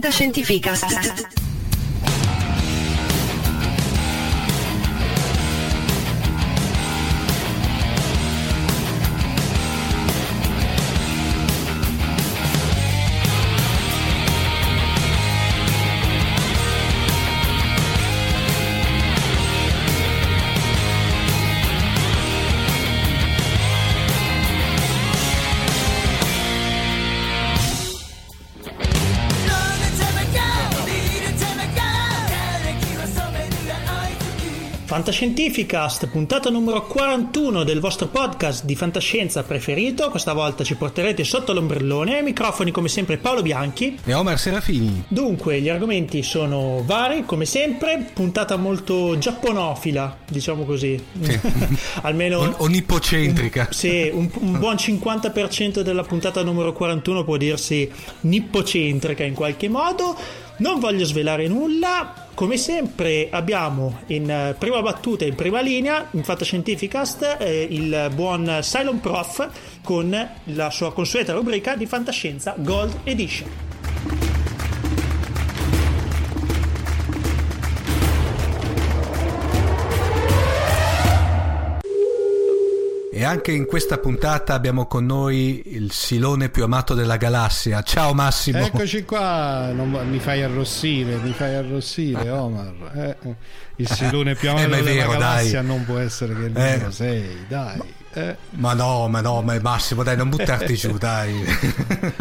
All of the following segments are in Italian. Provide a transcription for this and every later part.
Fantascientificast. Fantascientificast, puntata numero 41 del vostro podcast di fantascienza preferito. Questa volta ci porterete sotto l'ombrellone. Microfoni, come sempre, Paolo Bianchi e Omar Serafini. Dunque, gli argomenti sono vari, come sempre. Puntata molto giapponofila, diciamo così. Sì. Almeno. On- sì, un, un buon 50% della puntata numero 41 può dirsi nippocentrica in qualche modo. Non voglio svelare nulla. Come sempre abbiamo in eh, prima battuta, in prima linea, in Fantascientificast, eh, il buon Cylon Prof con la sua consueta rubrica di fantascienza Gold Edition. E anche in questa puntata abbiamo con noi il silone più amato della galassia. Ciao Massimo. Eccoci qua, non, mi fai arrossire, mi fai arrossire Omar. Eh, eh. il silone più amato eh, della vero, galassia dai. non può essere che il numero 6, dai. Eh. Ma no, ma no, ma Massimo, dai, non buttarti giù, dai.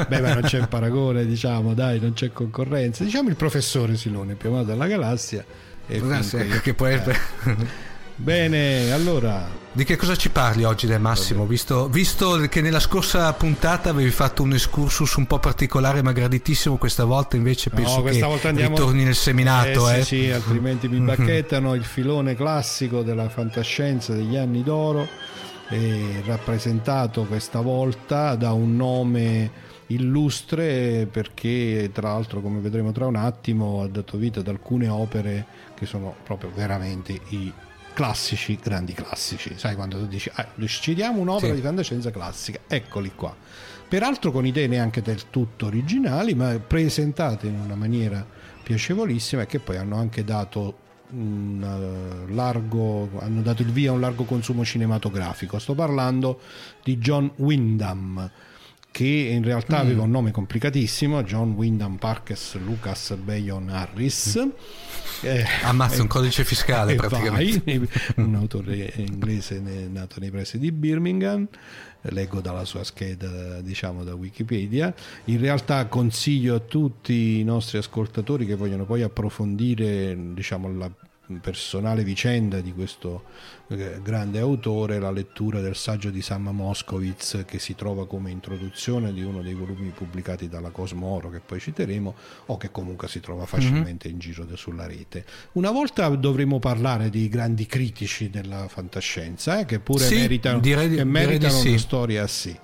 Beh, ma non c'è paragone, diciamo, dai, non c'è concorrenza. Diciamo il professore Silone più amato della galassia. E comunque, che poi... Bene, allora. Di che cosa ci parli oggi, De Massimo? Visto, visto, che nella scorsa puntata avevi fatto un excursus un po' particolare ma graditissimo, questa volta invece penso no, che volta andiamo... ritorni nel seminato. Eh, eh? Sì, sì, altrimenti mi bacchettano il filone classico della fantascienza degli anni d'oro, rappresentato questa volta da un nome illustre perché tra l'altro come vedremo tra un attimo ha dato vita ad alcune opere che sono proprio veramente i classici, grandi classici. Sai quando tu dici, ah, ci diamo un'opera sì. di fantascienza classica, eccoli qua. Peraltro con idee neanche del tutto originali, ma presentate in una maniera piacevolissima e che poi hanno anche dato un largo, hanno dato il via a un largo consumo cinematografico. Sto parlando di John Wyndham che in realtà mm. aveva un nome complicatissimo, John Wyndham Parkes Lucas Bayon Harris. Mm. Eh, Ammazza un codice fiscale praticamente. Vai, un autore inglese nato nei pressi di Birmingham, leggo dalla sua scheda, diciamo da Wikipedia. In realtà consiglio a tutti i nostri ascoltatori che vogliono poi approfondire diciamo, la personale vicenda di questo eh, grande autore la lettura del saggio di Sam Moskowitz che si trova come introduzione di uno dei volumi pubblicati dalla Cosmoro che poi citeremo o che comunque si trova facilmente mm-hmm. in giro sulla rete una volta dovremo parlare di grandi critici della fantascienza eh, che pure sì, meritano, direi, che meritano una sì. storia a sé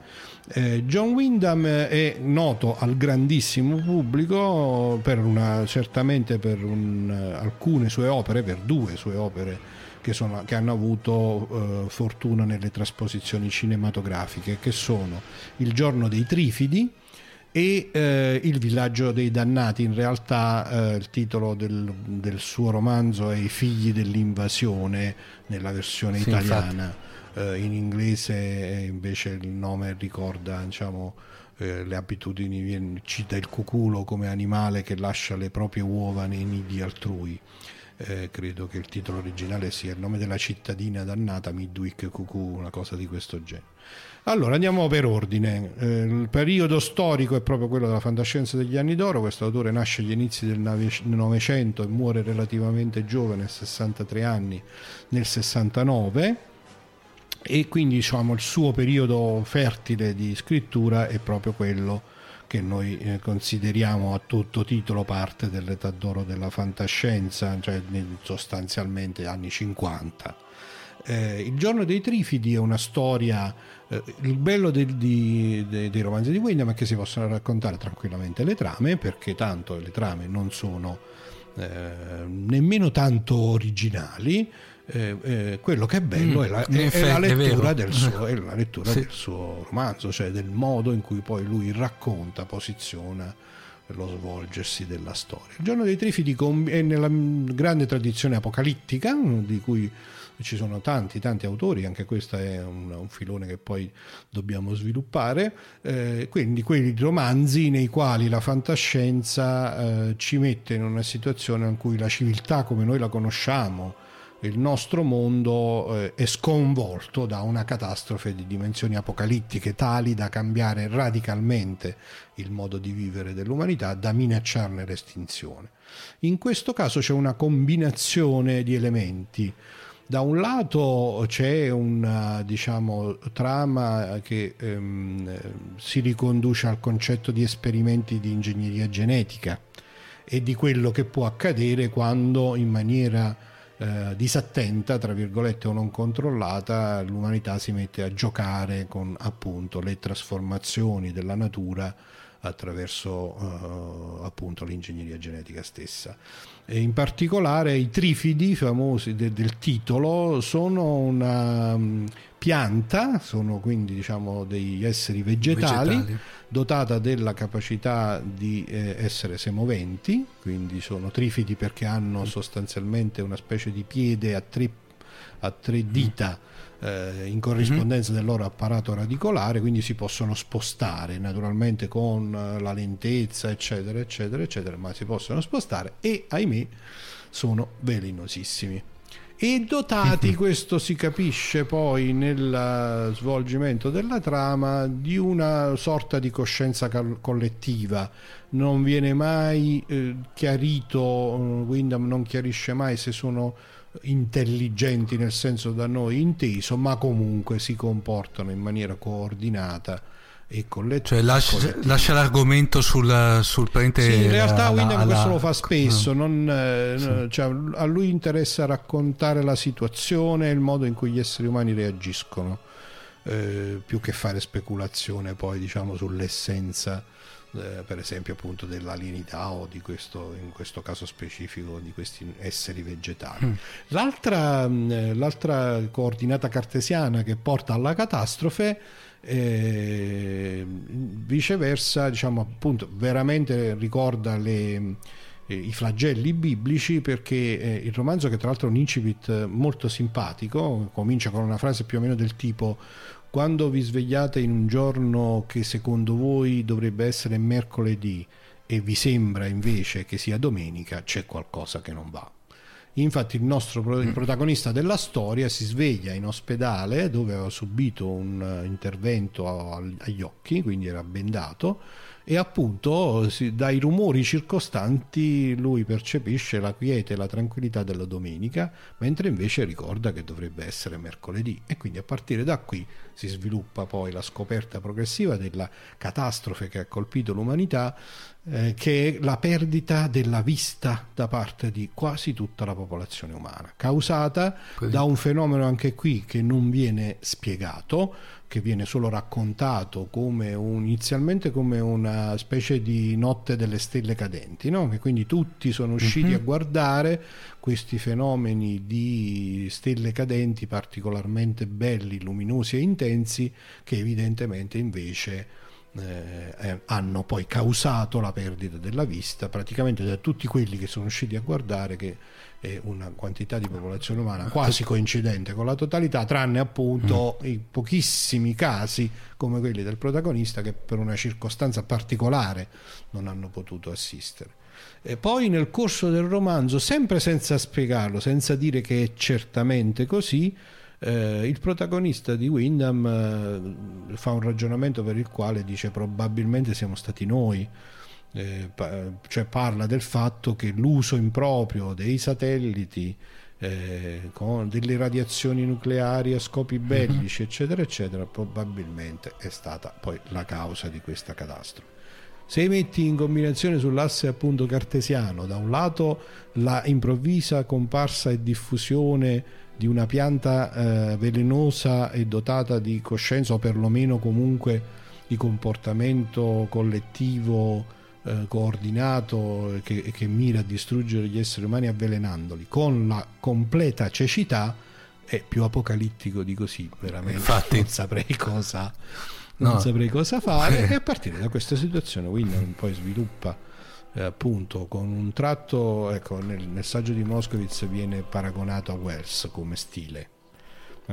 eh, John Wyndham è noto al grandissimo pubblico per una, certamente per un, alcune sue opere, per due sue opere che, sono, che hanno avuto eh, fortuna nelle trasposizioni cinematografiche, che sono Il giorno dei Trifidi e eh, Il villaggio dei dannati. In realtà eh, il titolo del, del, suo romanzo è I figli dell'invasione nella versione sì, italiana. Infatti in inglese invece il nome ricorda diciamo, eh, le abitudini, cita il cuculo come animale che lascia le proprie uova nei nidi altrui. Eh, credo che il titolo originale sia il nome della cittadina dannata Midwick Cucù, una cosa di questo genere. Allora andiamo per ordine. Eh, il periodo storico è proprio quello della fantascienza degli anni d'oro. Questo autore nasce agli inizi del Novecento e muore relativamente giovane, 63 anni, nel 69 e quindi diciamo il suo periodo fertile di scrittura è proprio quello che noi eh, consideriamo a tutto titolo parte dell'età d'oro della fantascienza, cioè sostanzialmente anni 50. Eh, il giorno dei trifidi è una storia, eh, il bello dei, di, dei, dei romanzi di Wyndham è che si possono raccontare tranquillamente le trame, perché tanto le trame non sono eh, nemmeno tanto originali, eh, eh, quello che è bello mm, è, la, è, è, la, lettura, del suo, è la lettura sì. del suo romanzo, cioè del modo in cui poi lui racconta, posiziona lo svolgersi della storia. Il giorno dei Trifidi è nella grande tradizione apocalittica, di cui ci sono tanti, tanti autori, anche questo è un, un filone che poi dobbiamo sviluppare, eh, quindi quei romanzi nei quali la fantascienza eh, ci mette in una situazione in cui la civiltà come noi la conosciamo, il nostro mondo eh, è sconvolto da una catastrofe di dimensioni apocalittiche tali da cambiare radicalmente il modo di vivere dell'umanità, da minacciarne l'estinzione. In questo caso c'è una combinazione di elementi. Da un lato c'è una diciamo, trama che ehm, si riconduce al concetto di esperimenti di ingegneria genetica e di quello che può accadere quando in maniera eh, disattenta, tra virgolette, o non controllata, l'umanità si mette a giocare con appunto le trasformazioni della natura attraverso uh, appunto l'ingegneria genetica stessa. E in particolare i trifidi famosi de- del titolo sono una pianta, sono quindi diciamo degli esseri vegetali, vegetali. dotata della capacità di eh, essere semoventi, quindi sono trifidi perché hanno mm. sostanzialmente una specie di piede a tre, a tre dita. Mm eh, in corrispondenza mm-hmm. del loro apparato radicolare, quindi si possono spostare naturalmente con eh, la lentezza, eccetera, eccetera, eccetera, ma si possono spostare e ahimè sono velenosissimi. E dotati, mm-hmm. questo si capisce poi nel svolgimento della trama, di una sorta di coscienza collettiva. Non viene mai eh, chiarito, Windham non chiarisce mai se sono intelligenti nel senso da noi inteso, ma comunque si comportano in maniera coordinata e collettiva. Cioè lascia, lascia l'argomento sul, sul prente. Sì, in realtà alla, Windham alla... questo lo fa spesso, non, eh, sì. cioè, a lui interessa raccontare la situazione e il modo in cui gli esseri umani reagiscono, eh, più che fare speculazione poi diciamo sull'essenza eh, per esempio appunto dell'alienità o di questo, in questo caso specifico di questi esseri vegetali. Mm. L'altra, mm, l'altra coordinata cartesiana che porta alla catastrofe eh, viceversa diciamo appunto veramente ricorda le, eh, i flagelli biblici perché eh, il romanzo che tra l'altro è un incipit molto simpatico comincia con una frase più o meno del tipo quando vi svegliate in un giorno che secondo voi dovrebbe essere mercoledì e vi sembra invece che sia domenica, c'è qualcosa che non va. Infatti il nostro mm. protagonista della storia si sveglia in ospedale dove aveva subito un intervento agli occhi, quindi era bendato e appunto dai rumori circostanti lui percepisce la quiete e la tranquillità della domenica, mentre invece ricorda che dovrebbe essere mercoledì e quindi a partire da qui si sviluppa poi la scoperta progressiva della catastrofe che ha colpito l'umanità, eh, che è la perdita della vista da parte di quasi tutta la popolazione umana, causata da un fenomeno anche qui che non viene spiegato, che viene solo raccontato come un, inizialmente come una specie di notte delle stelle cadenti, no? che quindi tutti sono usciti uh-huh. a guardare questi fenomeni di stelle cadenti particolarmente belli, luminosi e intensi, che evidentemente invece eh, eh, hanno poi causato la perdita della vista praticamente da tutti quelli che sono usciti a guardare che è una quantità di popolazione umana quasi coincidente con la totalità tranne appunto mm. i pochissimi casi come quelli del protagonista che per una circostanza particolare non hanno potuto assistere e poi nel corso del romanzo sempre senza spiegarlo senza dire che è certamente così eh, il protagonista di Wyndham eh, fa un ragionamento per il quale dice probabilmente siamo stati noi. Eh, pa- cioè parla del fatto che l'uso improprio dei satelliti eh, con delle radiazioni nucleari a scopi mhm. bellici, eccetera, eccetera, probabilmente è stata poi la causa di questa catastrofe. Se metti in combinazione sull'asse appunto cartesiano, da un lato la improvvisa comparsa e diffusione di una pianta eh, velenosa e dotata di coscienza o perlomeno comunque di comportamento collettivo eh, coordinato che, che mira a distruggere gli esseri umani avvelenandoli con la completa cecità è più apocalittico di così veramente Infatti. non saprei cosa non No. saprei cosa fare e a partire da questa situazione Windham poi sviluppa eh, appunto con un tratto ecco nel messaggio di Moscovitz viene paragonato a Wells come stile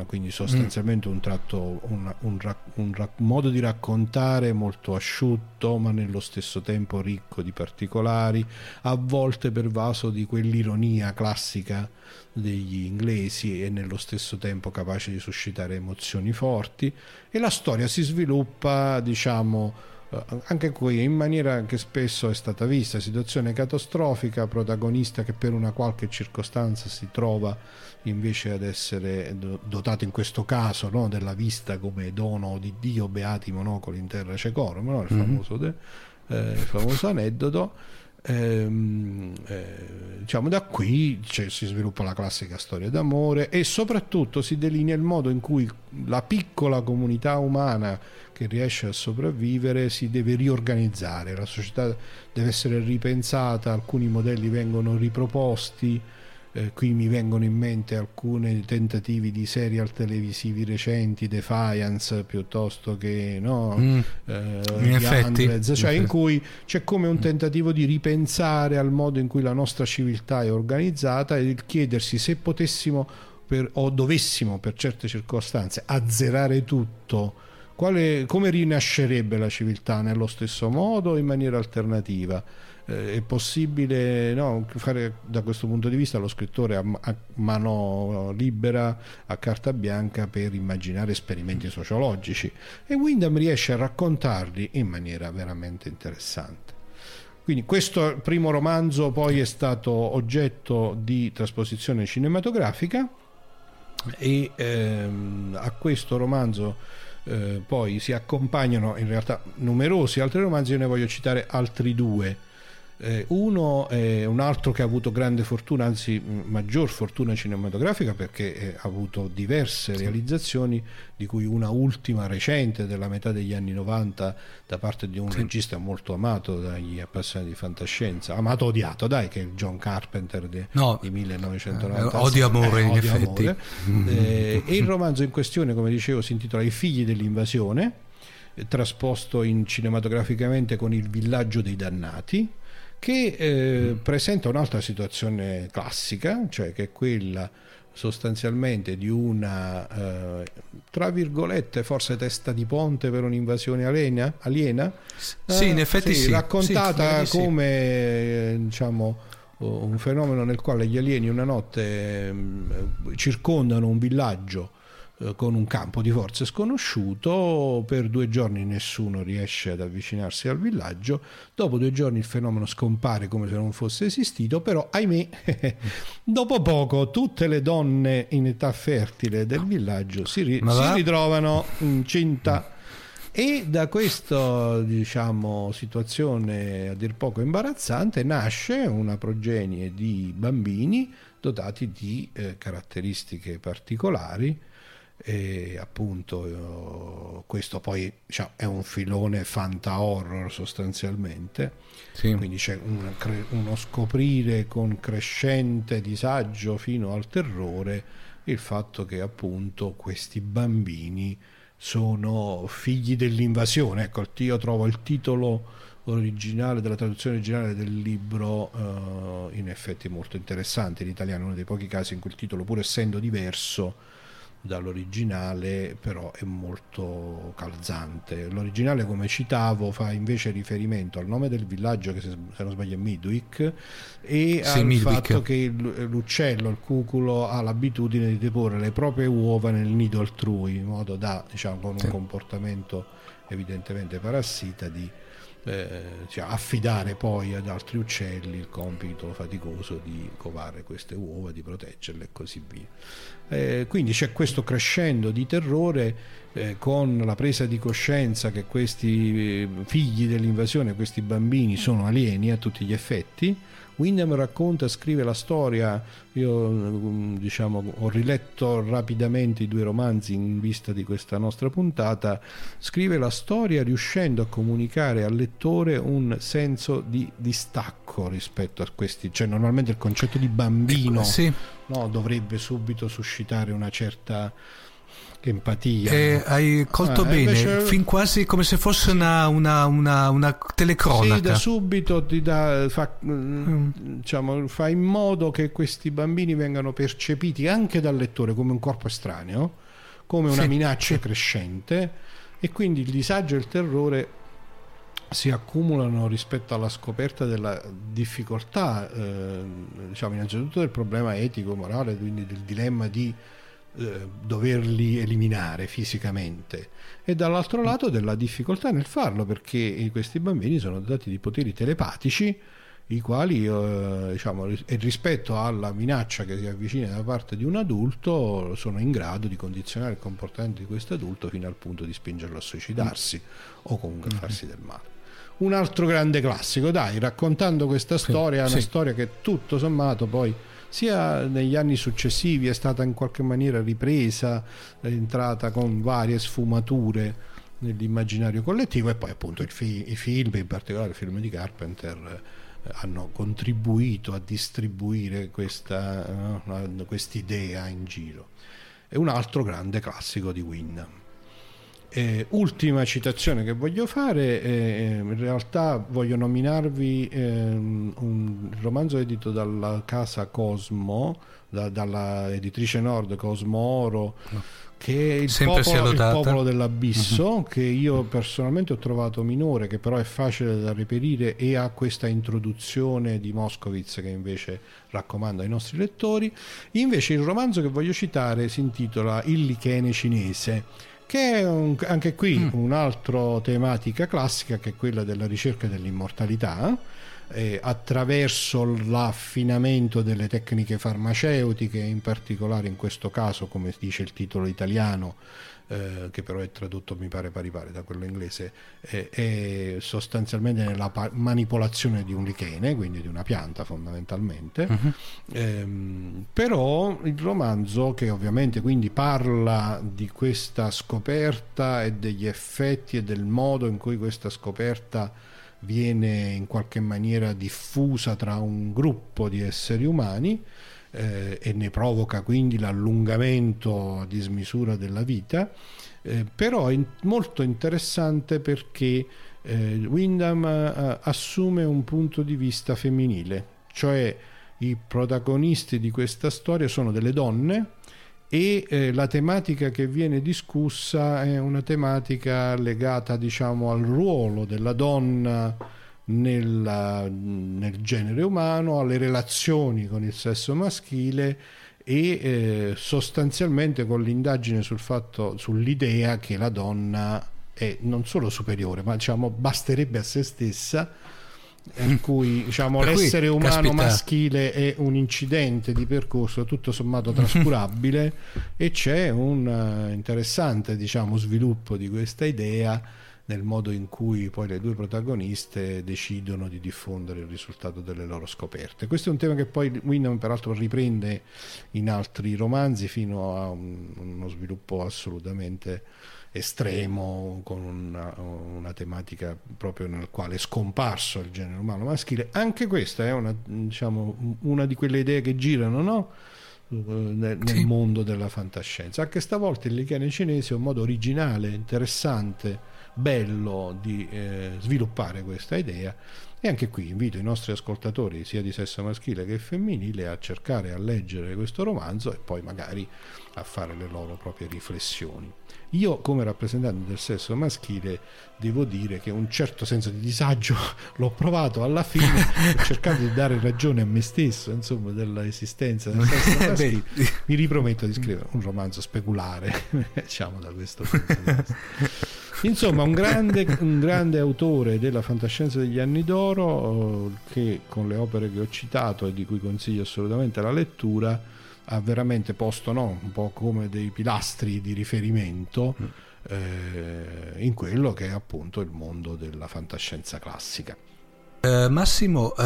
quindi sostanzialmente un tratto un, un un rac- modo di raccontare molto asciutto ma nello stesso tempo ricco di particolari a volte pervaso di quell'ironia classica degli inglesi e nello stesso tempo capace di suscitare emozioni forti. E la storia si sviluppa diciamo anche qui in maniera che spesso è stata vista situazione catastrofica protagonista che per una qualche circostanza si trova invece ad essere do- dotato in questo caso no, della vista come dono di Dio beati monocoli in terra cecorum no? il, famoso de- eh, il famoso aneddoto Ehm, eh, diciamo da qui cioè, si sviluppa la classica storia d'amore e soprattutto si delinea il modo in cui la piccola comunità umana che riesce a sopravvivere si deve riorganizzare la società deve essere ripensata alcuni modelli vengono riproposti eh, qui mi vengono in mente alcuni tentativi di serial televisivi recenti Defiance piuttosto che no, Mm. eh, In effetti. Hundreds, cioè in cui c'è come un tentativo di ripensare al modo in cui la nostra civiltà è organizzata e il chiedersi se potessimo per- o dovessimo per certe circostanze azzerare tutto quale- come rinascerebbe la civiltà nello stesso modo o in maniera alternativa Eh, è possibile no, fare da questo punto di vista lo scrittore a, a mano libera a carta bianca per immaginare esperimenti sociologici. E Wyndham riesce a raccontarli in maniera veramente interessante. Quindi questo primo romanzo poi è stato oggetto di trasposizione cinematografica e ehm, a questo romanzo eh, poi si accompagnano in realtà numerosi altri romanzi, io ne voglio citare altri due. Eh, uno è un altro che ha avuto grande fortuna, anzi maggior fortuna cinematografica perché eh, ha avuto diverse realizzazioni, di cui una ultima recente della metà degli anni 90 da parte di un regista molto amato dagli appassionati di fantascienza, amato odiato, dai, che è il John Carpenter di, No, di 1990. eh, odio amore, in odio effetti. amore. Eh, e il romanzo in questione, come dicevo, si intitola I figli dell'invasione, eh, trasposto in cinematograficamente con Il villaggio dei dannati, che eh, presenta un'altra situazione classica, cioè che è quella sostanzialmente di una eh, tra virgolette forse testa di ponte per un'invasione aliena, aliena Sì, in effetti sì. raccontata Sì, magari sì. come eh, diciamo un fenomeno nel quale gli alieni una notte ehm, circondano un villaggio eh, con un campo di forze sconosciuto, per due giorni nessuno riesce ad avvicinarsi al villaggio, dopo due giorni il fenomeno scompare come se non fosse esistito, però ahimè, dopo poco tutte le donne in età fertile del villaggio si, ri- si va? ritrovano incinta. E da questa diciamo, situazione a dir poco imbarazzante nasce una progenie di bambini dotati di eh, caratteristiche particolari e appunto eh, questo poi diciamo, è un filone fanta horror sostanzialmente Sì. quindi c'è un uno scoprire con crescente disagio fino al terrore il fatto che appunto questi bambini sono figli dell'invasione ecco io trovo il titolo originale della traduzione originale del libro eh, in effetti molto interessante in italiano uno dei pochi casi in cui il titolo pur essendo diverso dall'originale però è molto calzante l'originale come citavo fa invece riferimento al nome del villaggio che se, se non sbaglio è Midwick e Sì, al Midwick. fatto che l'uccello, il cuculo ha l'abitudine di deporre le proprie uova nel nido altrui in modo da diciamo con un Sì. comportamento evidentemente parassita di eh, cioè affidare poi ad altri uccelli il compito faticoso di covare queste uova, di proteggerle e così via. Eh, quindi c'è questo crescendo di terrore eh, con la presa di coscienza che questi eh, figli dell'invasione, questi bambini sono alieni a tutti gli effetti Wyndham racconta, scrive la storia, io mm, diciamo, ho riletto rapidamente i due romanzi in vista di questa nostra puntata, scrive la storia riuscendo a comunicare al lettore un senso di distacco rispetto a questi, cioè normalmente il concetto di bambino sì. no, dovrebbe subito suscitare una certa empatia. Eh, hai colto ah, bene, invece... fin quasi come se fosse una, una, una, una telecronaca. Sì, da subito ti dà, fa, mm. diciamo, fa in modo che questi bambini vengano percepiti anche dal lettore come un corpo estraneo, come una sì, minaccia sì. crescente e quindi il disagio e il terrore si accumulano rispetto alla scoperta della difficoltà, eh, diciamo innanzitutto del problema etico, morale, quindi del dilemma di eh, doverli eliminare fisicamente. E dall'altro lato della difficoltà nel farlo perché questi bambini sono dotati di poteri telepatici i quali eh, diciamo, rispetto alla minaccia che si avvicina da parte di un adulto sono in grado di condizionare il comportamento di questo adulto fino al punto di spingerlo a suicidarsi mm. o comunque a farsi del male. Un altro grande classico dai raccontando questa storia sì, una storia che tutto sommato poi sia negli anni successivi è stata in qualche maniera ripresa, è entrata con varie sfumature nell'immaginario collettivo e poi appunto fi- i film, in particolare il film di Carpenter, eh, hanno contribuito a distribuire questa uh, idea in giro. È un altro grande classico di Wyndham. Eh, ultima citazione che voglio fare, eh, in realtà voglio nominarvi eh, un romanzo edito dalla casa Cosmo, da, dalla editrice Nord Cosmo Oro, che è il, popolo, il popolo, dell'abisso, uh-huh. che io personalmente ho trovato minore, che però è facile da reperire e ha questa introduzione di Moscovitz che invece raccomando ai nostri lettori. Invece il romanzo che voglio citare si intitola Il lichene cinese che è un, anche qui mm. un'altra tematica classica che è quella della ricerca dell'immortalità eh, attraverso l'affinamento delle tecniche farmaceutiche in particolare in questo caso come dice il titolo italiano eh, che però è tradotto mi pare pari pari da quello inglese, eh, è sostanzialmente nella pa- manipolazione di un lichene, quindi di una pianta fondamentalmente. Uh-huh. Ehm, però il romanzo che ovviamente quindi parla di questa scoperta e degli effetti e del modo in cui questa scoperta viene in qualche maniera diffusa tra un gruppo di esseri umani eh, e ne provoca quindi l'allungamento a dismisura della vita, eh, però è molto interessante perché eh, Wyndham eh, assume un punto di vista femminile, cioè i protagonisti di questa storia sono delle donne e eh, la tematica che viene discussa è una tematica legata diciamo al ruolo della donna nella, nel genere umano, alle relazioni con il sesso maschile e eh, sostanzialmente con l'indagine sul fatto, sull'idea che la donna è non solo superiore, ma diciamo basterebbe a se stessa in cui diciamo, l'essere cui, umano caspita. maschile è un incidente di percorso tutto sommato trascurabile e c'è un uh, interessante diciamo, sviluppo di questa idea nel modo in cui poi le due protagoniste decidono di diffondere il risultato delle loro scoperte. Questo è un tema che poi Wyndham peraltro riprende in altri romanzi fino a un, uno sviluppo assolutamente estremo con una, una, tematica proprio nel quale è scomparso il genere umano maschile. Anche questa è una, diciamo, una di quelle idee che girano, no? nel, sì. mondo della fantascienza. Anche stavolta il lichene cinese è un modo originale, interessante, bello di eh, sviluppare questa idea e anche qui invito i nostri ascoltatori sia di sesso maschile che femminile a cercare a leggere questo romanzo e poi magari a fare le loro proprie riflessioni. Io come rappresentante del sesso maschile devo dire che un certo senso di disagio l'ho provato alla fine, ho cercato di dare ragione a me stesso, insomma, dell'esistenza del sesso maschile. Mi riprometto di scrivere un romanzo speculare, diciamo da questo punto di vista. Insomma, un grande, un grande autore della fantascienza degli anni d'oro che con le opere che ho citato e di cui consiglio assolutamente la lettura ha veramente posto no, un po' come dei pilastri di riferimento mm. eh, in quello che è appunto il mondo della fantascienza classica. Uh, Massimo, uh,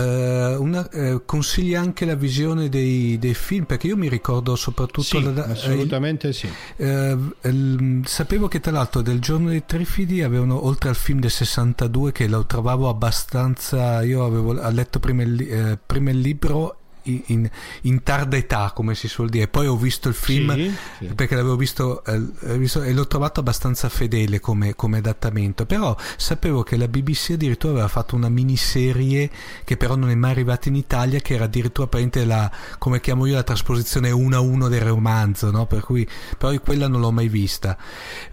una, uh, consigli anche la visione dei, dei, film? Perché io mi ricordo soprattutto sì, la, assolutamente sì. Il, sapevo che tra l'altro del giorno dei Trifidi avevano oltre al film del 62 che lo trovavo abbastanza io avevo letto prima il, prima il libro in, in, tarda età, come si suol dire. Poi ho visto il film sì, sì. perché l'avevo visto, eh, visto, e l'ho trovato abbastanza fedele come, come, adattamento. Però sapevo che la BBC addirittura aveva fatto una miniserie che però non è mai arrivata in Italia, che era addirittura la, come chiamo io, la trasposizione uno a uno del romanzo, no? Per cui, però quella non l'ho mai vista.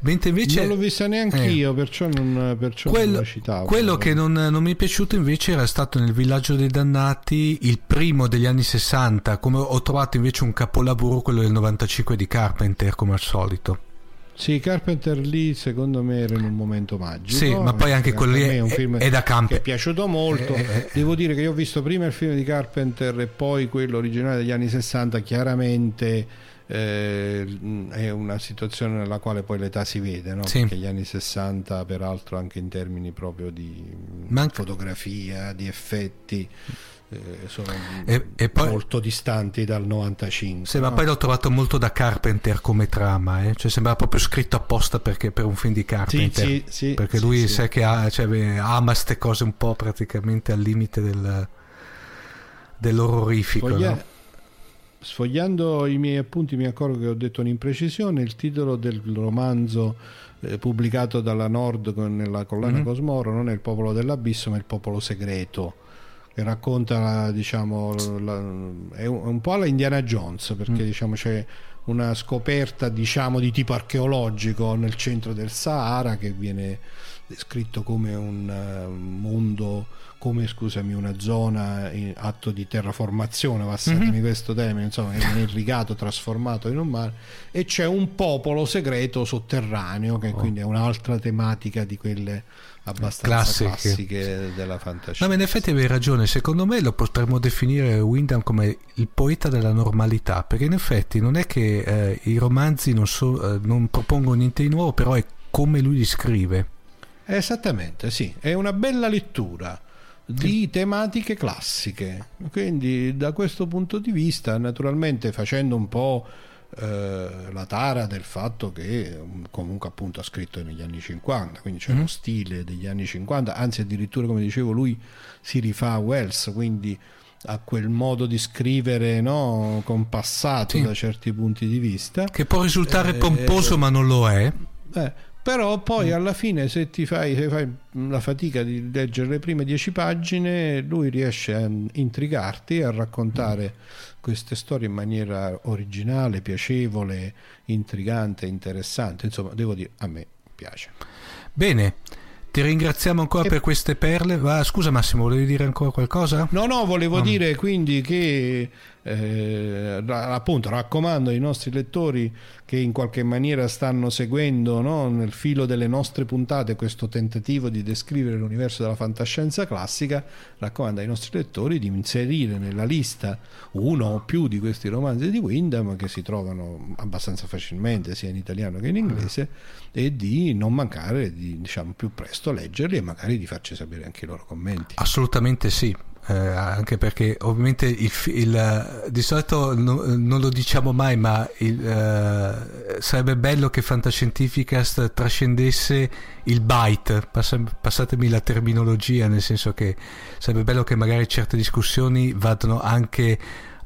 Mentre invece, non l'ho vista neanche eh, io, perciò non, perciò quello, non la citavo. Quello che non, non mi è piaciuto invece era stato nel Villaggio dei Dannati, il primo degli anni anni 60, come ho trovato invece un capolavoro quello del 95 di Carpenter, come al solito. Sì, Carpenter lì secondo me era in un momento magico. Sì, ma poi anche quello lì è, un film è da campo. Che è piaciuto molto. Eh, eh, Devo dire che io ho visto prima il film di Carpenter e poi quello originale degli anni 60, chiaramente eh, è una situazione nella quale poi l'età si vede, no? sì. perché gli anni 60 peraltro anche in termini proprio di Manca... fotografia, di effetti eh, sono e, e poi, molto distanti dal 95. Sì, no? ma poi l'ho trovato molto da Carpenter come trama, eh? cioè sembrava proprio scritto apposta perché, per un film di Carpenter, sì, sì, perché lui sa che ha, cioè, ama queste cose un po' praticamente al limite del, dell'orrorifico. Sfoglia- no? Sfogliando i miei appunti mi accorgo che ho detto un'imprecisione, il titolo del romanzo eh, pubblicato dalla Nord nella collana mm-hmm. Cosmoro non è il popolo dell'abisso ma il popolo segreto che racconta diciamo la, è, un, è un, po' alla Indiana Jones perché mm. diciamo c'è una scoperta diciamo di tipo archeologico nel centro del Sahara che viene descritto come un uh, mondo come scusami una zona in atto di terraformazione passatemi mm-hmm. questo termine insomma che viene irrigato trasformato in un mare e c'è un popolo segreto sotterraneo che oh. quindi è un'altra tematica di quelle abbastanza classiche, classiche della fantascienza. No, ma in effetti avevi ragione, secondo me lo potremmo definire Wyndham come il poeta della normalità, perché in effetti non è che eh, i romanzi non, so, eh, non propongono niente di nuovo, però è come lui li scrive. Esattamente, sì, è una bella lettura di tematiche classiche. Quindi da questo punto di vista, naturalmente facendo un po' Eh, la tara del fatto che mm, comunque appunto ha scritto negli anni 50, quindi c'è mm. lo stile degli anni 50, anzi addirittura come dicevo lui si rifà a Wells, quindi a quel modo di scrivere no, compassato sì. da certi punti di vista. Che può risultare pomposo eh, ma non lo è. Eh, però poi mm. alla fine se ti fai, se fai, la fatica di leggere le prime dieci pagine lui riesce a intrigarti a raccontare mm queste storie in maniera originale, piacevole, intrigante, interessante. Insomma, devo dire, a me piace. Bene. Ti ringraziamo ancora e... per queste perle. Ah, scusa Massimo, volevi dire ancora qualcosa? No, no, volevo no. dire quindi che eh, appunto raccomando ai nostri lettori che in qualche maniera stanno seguendo no, nel filo delle nostre puntate questo tentativo di descrivere l'universo della fantascienza classica, raccomando ai nostri lettori di inserire nella lista uno o più di questi romanzi di Wyndham che si trovano abbastanza facilmente sia in italiano che in inglese e di non mancare di diciamo più presto leggerli e magari di farci sapere anche i loro commenti. Assolutamente sì, eh, anche perché ovviamente il, il, di solito no, non lo diciamo mai, ma il, eh, sarebbe bello che Fantascientificast trascendesse il byte, pass- passatemi la terminologia, nel senso che sarebbe bello che magari certe discussioni vadano anche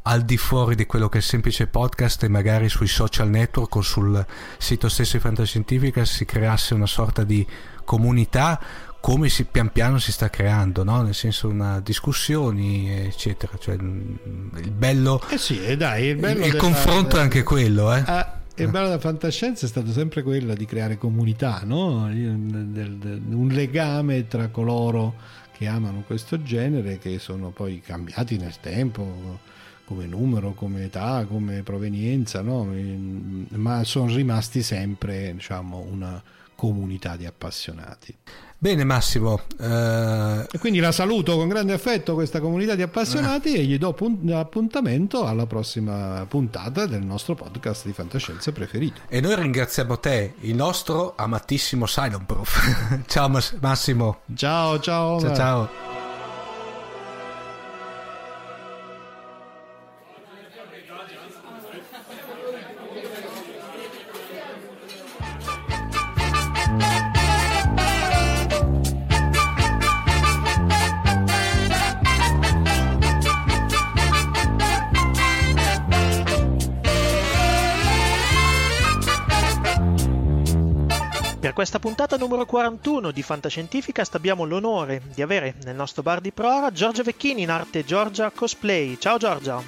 al di fuori di quello che è il semplice podcast e magari sui social network o sul sito stesso di Fantascientificast si creasse una sorta di comunità come si, pian piano si sta creando, no? nel senso una discussioni, eccetera. Cioè, il bello, eh sì, eh dai, il, bello il, il confronto è anche quello. Eh? Ah, il bello della fantascienza è stato sempre quello di creare comunità, no? un legame tra coloro che amano questo genere, che sono poi cambiati nel tempo come numero, come età, come provenienza, no? ma sono rimasti sempre diciamo, una comunità di appassionati. Bene Massimo. Eh... E quindi la saluto con grande affetto questa comunità di appassionati eh. e gli do punt- appuntamento alla prossima puntata del nostro podcast di fantascienza preferito. E noi ringraziamo te, il nostro amatissimo Silent Proof. ciao Massimo. Ciao ciao. Ciao ciao. Questa puntata numero 41 di Fantascientificast abbiamo l'onore di avere nel nostro bar di Prora Giorgia Vecchini in arte Giorgia Cosplay. Ciao Giorgia!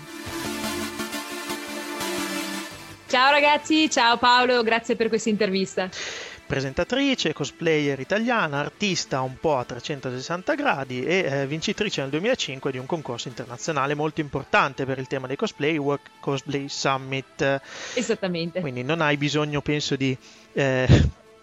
Ciao ragazzi, ciao Paolo, grazie per questa intervista presentatrice, cosplayer italiana, artista un po' a 360 gradi e eh, vincitrice nel 2005 di un concorso internazionale molto importante per il tema dei cosplay, World Cosplay Summit. Esattamente. Quindi non hai bisogno, penso, di eh,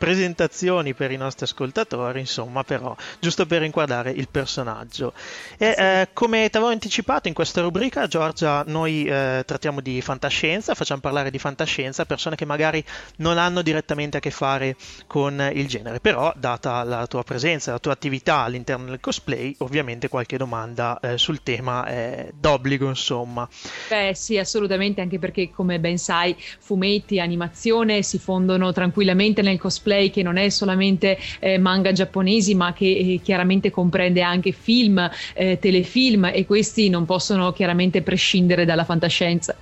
presentazioni per i nostri ascoltatori, insomma, però giusto per inquadrare il personaggio. E sì. eh, come ti avevo anticipato in questa rubrica, Giorgia, noi eh, trattiamo di fantascienza, facciamo parlare di fantascienza persone che magari non hanno direttamente a che fare con il genere, però data la tua presenza, la tua attività all'interno del cosplay, ovviamente qualche domanda eh, sul tema è d'obbligo, insomma. Beh, sì, assolutamente, anche perché come ben sai, fumetti, animazione si fondono tranquillamente nel cosplay cosplay che non è solamente eh, manga giapponesi ma che eh, chiaramente comprende anche film, eh, telefilm e questi non possono chiaramente prescindere dalla fantascienza.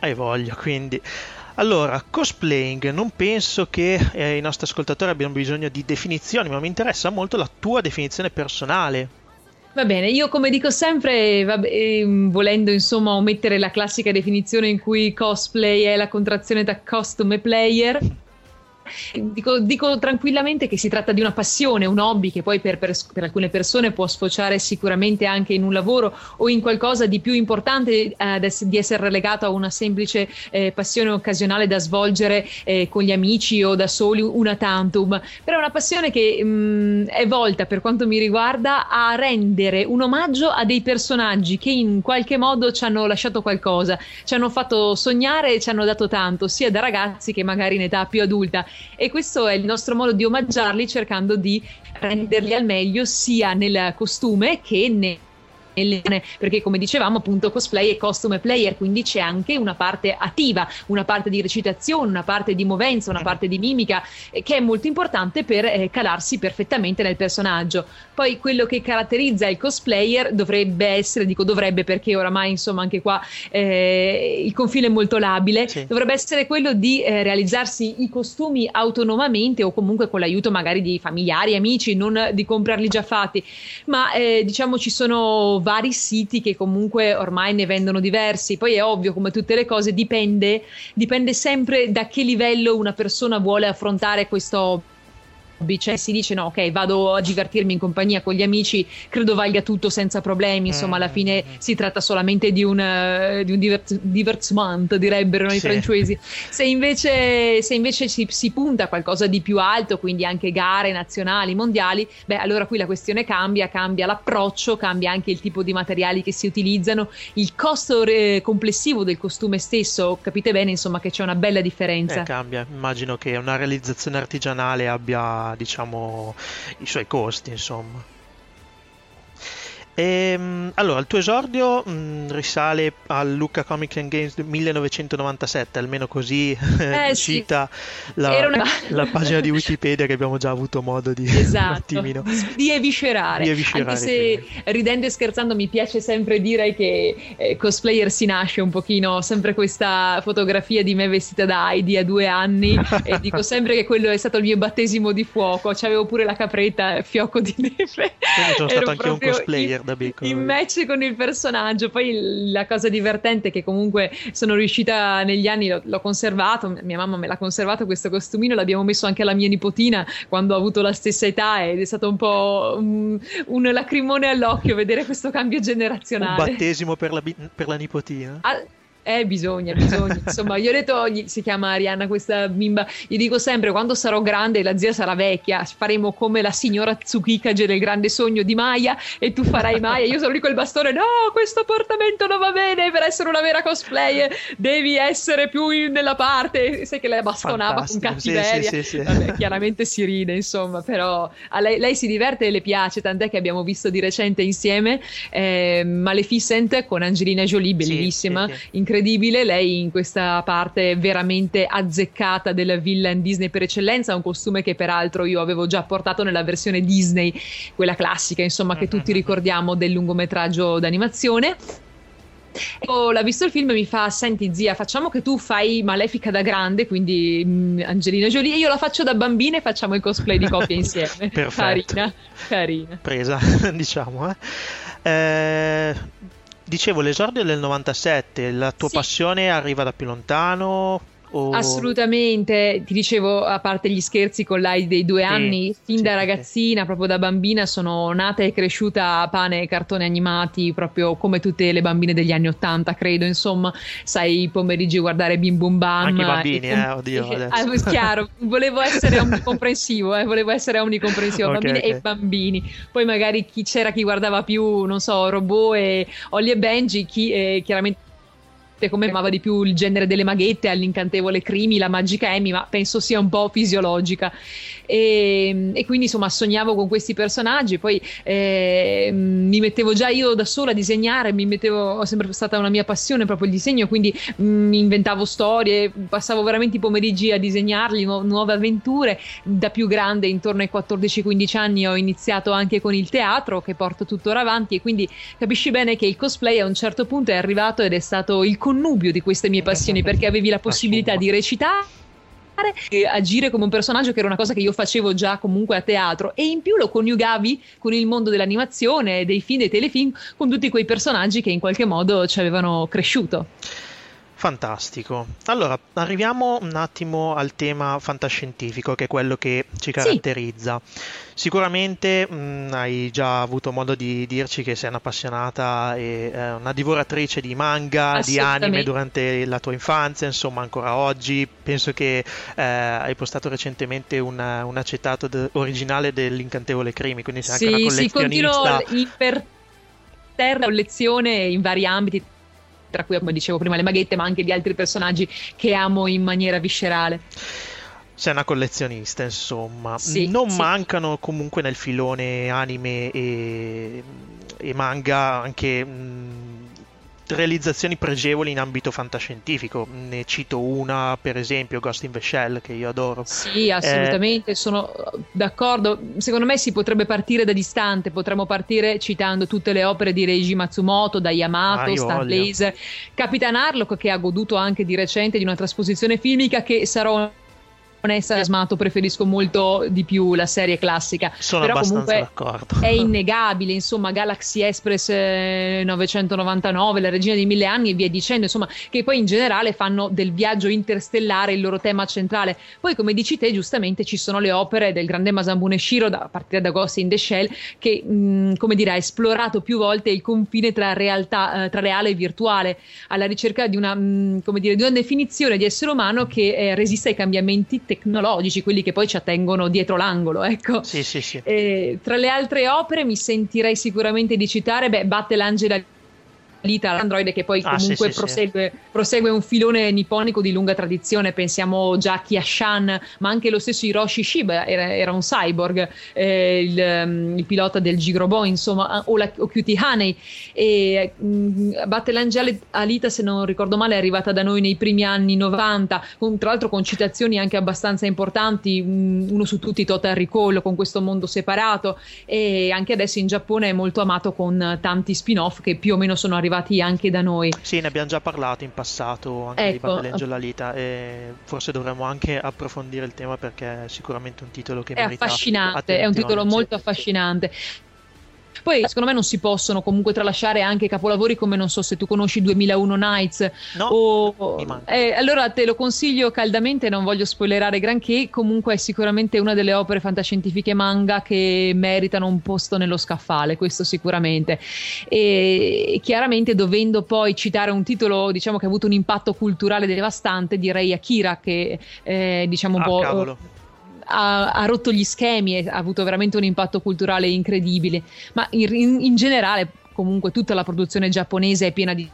Hai voglia quindi. Allora, cosplaying, non penso che eh, i nostri ascoltatori abbiano bisogno di definizioni, ma mi interessa molto la tua definizione personale. Va bene, io come dico sempre, vabbè, ehm, volendo insomma omettere la classica definizione in cui cosplay è la contrazione da costume player, Dico, dico, tranquillamente che si tratta di una passione, un hobby che poi per, per, per, alcune persone può sfociare sicuramente anche in un lavoro o in qualcosa di più importante eh, di essere relegato a una semplice eh, passione occasionale da svolgere eh, con gli amici o da soli una tantum. Però è una passione che mh, mm, è volta, per quanto mi riguarda, a rendere un omaggio a dei personaggi che in qualche modo ci hanno lasciato qualcosa, ci hanno fatto sognare e ci hanno dato tanto, sia da ragazzi che magari in età più adulta e questo è il nostro modo di omaggiarli cercando di renderli al meglio sia nel costume che nel perché come dicevamo appunto cosplay e costume player, quindi c'è anche una parte attiva, una parte di recitazione, una parte di movenza, una parte di mimica eh, che è molto importante per eh, calarsi perfettamente nel personaggio. Poi quello che caratterizza il cosplayer dovrebbe essere, dico dovrebbe perché oramai insomma anche qua eh, il confine è molto labile, sì. dovrebbe essere quello di eh, realizzarsi i costumi autonomamente o comunque con l'aiuto magari di familiari, amici, non di comprarli già fatti, ma eh, diciamo ci sono vari siti che comunque ormai ne vendono diversi. Poi è ovvio, come tutte le cose, dipende, dipende sempre da che livello una persona vuole affrontare questo hobby, cioè si dice no, ok, vado a divertirmi in compagnia con gli amici, credo valga tutto senza problemi, insomma, alla fine mm. si tratta solamente di un, uh, di un divert- divertissement, direbbero sì. i francesi. Se invece, se invece si, si, punta a qualcosa di più alto, quindi anche gare nazionali, mondiali, beh, allora qui la questione cambia, cambia l'approccio, cambia anche il tipo di materiali che si utilizzano, il costo re- complessivo del costume stesso, capite bene, insomma, che c'è una bella differenza. Eh, cambia, immagino che una realizzazione artigianale abbia diciamo i suoi costi insomma e, ehm, allora, il tuo esordio mh, mm, risale al Lucca Comics and Games 1997, almeno così eh, cita sì. la, una... la, pagina di Wikipedia che abbiamo già avuto modo di, esatto. di eviscerare. Di eviscerare. Anche se quindi. ridendo e scherzando mi piace sempre dire che eh, cosplayer si nasce un pochino, sempre questa fotografia di me vestita da Heidi a due anni e dico sempre che quello è stato il mio battesimo di fuoco, c'avevo pure la capretta fiocco di neve. Quindi sono stato anche un cosplayer da piccolo. In match con il personaggio. Poi la cosa divertente è che comunque sono riuscita negli anni, l'ho, l'ho conservato, mia mamma me l'ha conservato questo costumino, l'abbiamo messo anche alla mia nipotina quando ha avuto la stessa età ed è stato un po' un, un lacrimone all'occhio vedere questo cambio generazionale. Un battesimo per la, per la nipotina. Ah, Eh, bisogna, bisogna. Insomma, io ho detto, si chiama Arianna questa bimba, gli dico sempre, quando sarò grande la zia sarà vecchia, faremo come la signora Tsukikage del grande sogno di Maya e tu farai Maya. Io sono lì col bastone, no, questo portamento non va bene, per essere una vera cosplayer devi essere più in, nella parte. Sai che lei bastonava Fantastico. con cattiveria. Sì, sì, sì, Vabbè, chiaramente si ride, insomma, però a lei, lei, si diverte e le piace, tant'è che abbiamo visto di recente insieme eh, Maleficent con Angelina Jolie, bellissima, incredibile incredibile, lei in questa parte veramente azzeccata della villain Disney per eccellenza, un costume che peraltro io avevo già portato nella versione Disney, quella classica, insomma, che tutti ricordiamo del lungometraggio d'animazione. Oh, l'ha visto il film e mi fa: Senti, zia, facciamo che tu fai Malefica da grande, quindi mh, mm, Angelina Jolie, e io la faccio da bambina e facciamo il cosplay di coppia insieme. Carina, carina. Presa, diciamo. Eh. Eh, dicevo, l'esordio del 97, la tua sì. passione arriva da più lontano? O... Assolutamente, ti dicevo, a parte gli scherzi con l'AI dei due sì, anni, fin sì, da ragazzina, sì. proprio da bambina, sono nata e cresciuta a pane e cartoni animati, proprio come tutte le bambine degli anni Ottanta, credo, insomma, sai, i pomeriggi guardare Bim Bum Bam. Anche i bambini, e, eh, oddio. Adesso. Ah, chiaro, volevo essere omnicomprensivo, eh, volevo essere omnicomprensivo, okay, bambini okay. e bambini. Poi magari chi c'era chi guardava più, non so, robot e Ollie e Benji, chi eh, chiaramente come amava di più il genere delle maghette all'incantevole Crimi, la magica Amy, ma penso sia un po' fisiologica. E, e quindi insomma sognavo con questi personaggi, poi eh, mi mettevo già io da sola a disegnare, mi mettevo, è sempre stata una mia passione proprio il disegno, quindi mm, mi inventavo storie, passavo veramente i pomeriggi a disegnarli, nu- nuove avventure. Da più grande, intorno ai 14-15 anni, ho iniziato anche con il teatro che porto tuttora avanti e quindi capisci bene che il cosplay a un certo punto è arrivato ed è stato il connubio di queste mie passioni perché avevi la possibilità di recitare e agire come un personaggio che era una cosa che io facevo già comunque a teatro e in più lo coniugavi con il mondo dell'animazione, dei film, dei telefilm, con tutti quei personaggi che in qualche modo ci avevano cresciuto. Fantastico. Allora, arriviamo un attimo al tema fantascientifico, che è quello che ci caratterizza. Sì. Sicuramente mh, mm, hai già avuto modo di dirci che sei un'appassionata e eh, una divoratrice di manga, di anime durante la tua infanzia, insomma ancora oggi. Penso che eh, hai postato recentemente una, un accettato de- originale dell'Incantevole Crimi, quindi sei sì, anche una collezionista. Sì, continuo imperterra collezione in vari ambiti tra cui come dicevo prima le maghette, ma anche di altri personaggi che amo in maniera viscerale. Sei una collezionista, insomma. Sì, non sì. mancano comunque nel filone anime e, e manga anche mh, realizzazioni pregevoli in ambito fantascientifico. Ne cito una, per esempio, Ghost in the Shell, che io adoro. Sì, assolutamente, eh... sono d'accordo. Secondo me si potrebbe partire da distante, potremmo partire citando tutte le opere di Reiji Matsumoto, da Yamato, ah, Star Blaze, Capitan Harlock, che ha goduto anche di recente di una trasposizione filmica che sarò entusiasmato, preferisco molto di più la serie classica. Sono Però abbastanza d'accordo. È innegabile, insomma, Galaxy Express 999, eh, La regina dei mille anni e via dicendo, insomma, che poi in generale fanno del viaggio interstellare il loro tema centrale. Poi, come dici te, giustamente ci sono le opere del grande Masambune Shiro, da, a partire da Ghost in the Shell, che, mh, come dire, ha esplorato più volte il confine tra realtà, eh, tra reale e virtuale, alla ricerca di una, mh, come dire, di una definizione di essere umano che eh, resiste ai cambiamenti tecnologici, quelli che poi ci attengono dietro l'angolo. Ecco. Sì, sì, sì. tra le altre opere mi sentirei sicuramente di citare beh, Batte l'Angela Lita, l'androide che poi comunque ah, sì, prosegue, sì. prosegue, un filone nipponico di lunga tradizione, pensiamo già a Kiashan, ma anche lo stesso Hiroshi Shiba era, era un cyborg, eh, il, um, il, pilota del Gigrobo, insomma, o, la, o Cutie Haney. E mh, mm, Battle Alita, se non ricordo male, è arrivata da noi nei primi anni 90, con, tra l'altro con citazioni anche abbastanza importanti, mh, mm, uno su tutti Total Recall, con questo mondo separato, e anche adesso in Giappone è molto amato con tanti spin-off che più o meno sono arrivati arrivati anche da noi. Sì, ne abbiamo già parlato in passato anche ecco. di Battle Angel Alita e forse dovremmo anche approfondire il tema perché è sicuramente un titolo che è merita affascinante, è un titolo molto affascinante. Poi secondo me non si possono comunque tralasciare anche capolavori come non so se tu conosci 2001 Nights no, o eh, allora te lo consiglio caldamente, non voglio spoilerare granché, comunque è sicuramente una delle opere fantascientifiche manga che meritano un posto nello scaffale, questo sicuramente. E chiaramente dovendo poi citare un titolo diciamo che ha avuto un impatto culturale devastante, direi Akira che eh, diciamo un ah, cavolo ha, ha, rotto gli schemi e ha avuto veramente un impatto culturale incredibile. Ma in, in, in generale, comunque, tutta la produzione giapponese è piena di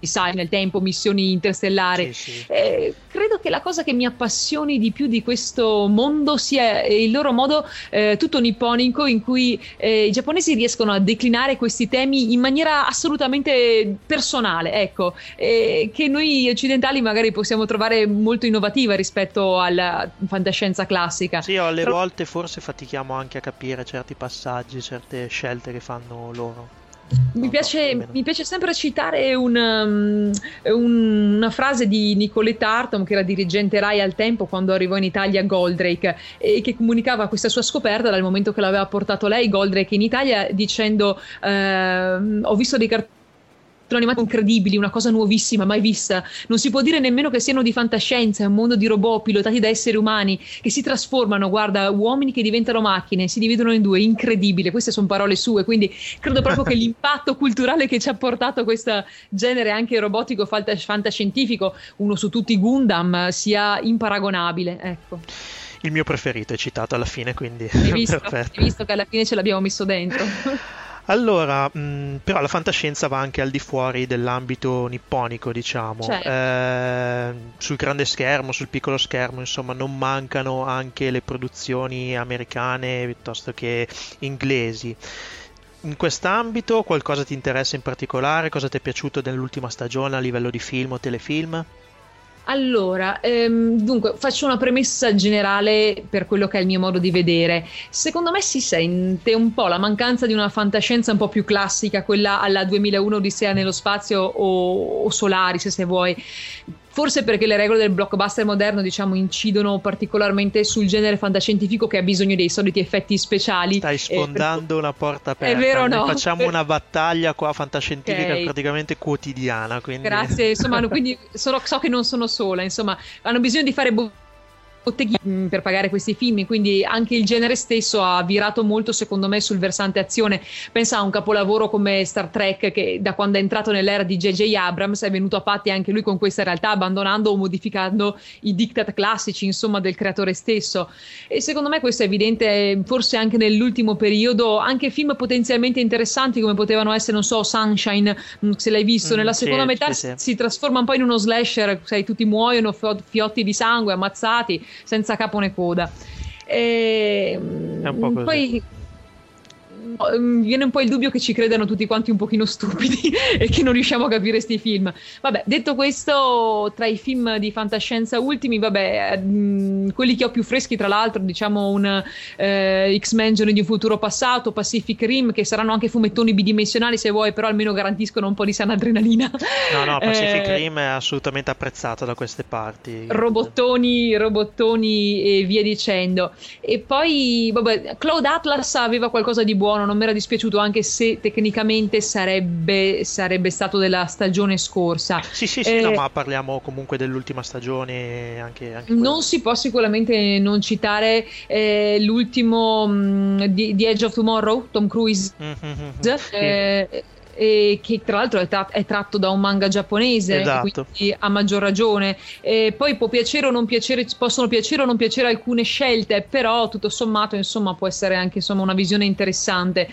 sai, nel tempo, missioni interstellari. Sì, sì. Eh, credo che la cosa che mi appassioni di più di questo mondo sia il loro modo eh, tutto nipponico in cui eh, i giapponesi riescono a declinare questi temi in maniera assolutamente personale, ecco, che noi occidentali magari possiamo trovare molto innovativa rispetto alla fantascienza classica. Sì, alle Però... volte forse fatichiamo anche a capire certi passaggi, certe scelte che fanno loro. Mi piace, mi piace, sempre citare una, um, una, frase di Nicoletta Artom, che era dirigente Rai al tempo quando arrivò in Italia Goldrake, e che comunicava questa sua scoperta dal momento che l'aveva portato lei, Goldrake, in Italia, dicendo: eh, Ho visto dei cartoni sono animati incredibili, una cosa nuovissima, mai vista. Non si può dire nemmeno che siano di fantascienza, è un mondo di robot pilotati da esseri umani che si trasformano, guarda, uomini che diventano macchine, si dividono in due, incredibile. Queste sono parole sue, quindi credo proprio che l'impatto culturale che ci ha portato questo genere anche robotico fantascientifico, uno su tutti Gundam, sia imparagonabile, ecco. Il mio preferito è citato alla fine, quindi hai visto, hai visto che alla fine ce l'abbiamo messo dentro. Allora, mh, però la fantascienza va anche al di fuori dell'ambito nipponico, diciamo. Certo. Eh, sul grande schermo, sul piccolo schermo, insomma, non mancano anche le produzioni americane piuttosto che inglesi. In quest'ambito qualcosa ti interessa in particolare? Cosa ti è piaciuto nell'ultima stagione a livello di film o telefilm? Allora, ehm, dunque, faccio una premessa generale per quello che è il mio modo di vedere. Secondo me si sente un po' la mancanza di una fantascienza un po' più classica, quella alla 2001 Odissea nello spazio o, o Solaris, se vuoi forse perché le regole del blockbuster moderno diciamo incidono particolarmente sul genere fantascientifico che ha bisogno dei soliti effetti speciali stai sfondando per... una porta aperta è vero no? facciamo una battaglia qua fantascientifica okay. praticamente quotidiana quindi... grazie insomma quindi so, so, che non sono sola insomma hanno bisogno di fare bu- botteghi mm, per pagare questi film, quindi anche il genere stesso ha virato molto secondo me sul versante azione. Pensa a un capolavoro come Star Trek che da quando è entrato nell'era di J.J. Abrams è venuto a patti anche lui con questa realtà, abbandonando o modificando i diktat classici, insomma, del creatore stesso. E secondo me questo è evidente forse anche nell'ultimo periodo, anche film potenzialmente interessanti come potevano essere, non so, Sunshine, mm, se l'hai visto, mm, nella seconda sì, metà sì, sì. si trasforma un po' in uno slasher, sai, tutti muoiono, fiotti di sangue, ammazzati senza capo né coda. E, È un po' così. Poi viene un po' il dubbio che ci credano tutti quanti un pochino stupidi e che non riusciamo a capire questi film. Vabbè, detto questo, tra i film di fantascienza ultimi, vabbè, mh, mm, quelli che ho più freschi, tra l'altro, diciamo un eh, X-Men Giorni di un futuro passato, Pacific Rim, che saranno anche fumettoni bidimensionali se vuoi, però almeno garantiscono un po' di sana adrenalina. No, no, Pacific eh, Rim è assolutamente apprezzato da queste parti. Robottoni, robottoni e via dicendo. E poi, vabbè, Cloud Atlas aveva qualcosa di buono non mi era dispiaciuto anche se tecnicamente sarebbe, sarebbe stato della stagione scorsa. Sì, sì, sì, eh, no, ma parliamo comunque dell'ultima stagione. Anche, anche non si può sicuramente non citare eh, l'ultimo mh, mm, di, di, Edge of Tomorrow, Tom Cruise. Mm-hmm, eh, sì eh, che tra l'altro è, tra- è, tratto da un manga giapponese, esatto. quindi a maggior ragione. Eh, poi può piacere o non piacere, possono piacere o non piacere alcune scelte, però tutto sommato insomma può essere anche insomma, una visione interessante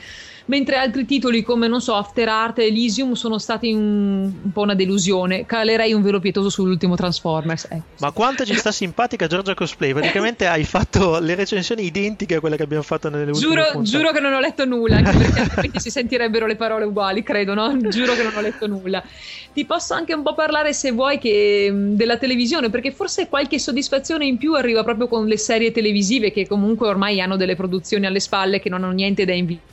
mentre altri titoli come, non so, After Art e Elysium sono stati un, un po' una delusione. Calerei un velo pietoso sull'ultimo Transformers. Eh. Ma quanto ci sta simpatica Giorgia Cosplay? Praticamente hai fatto le recensioni identiche a quelle che abbiamo fatto nelle ultime giuro, puntate. Giuro che non ho letto nulla, anche perché altrimenti si sentirebbero le parole uguali, credo, no? Giuro che non ho letto nulla. Ti posso anche un po' parlare, se vuoi, che, della televisione, perché forse qualche soddisfazione in più arriva proprio con le serie televisive che comunque ormai hanno delle produzioni alle spalle che non hanno niente da invidiare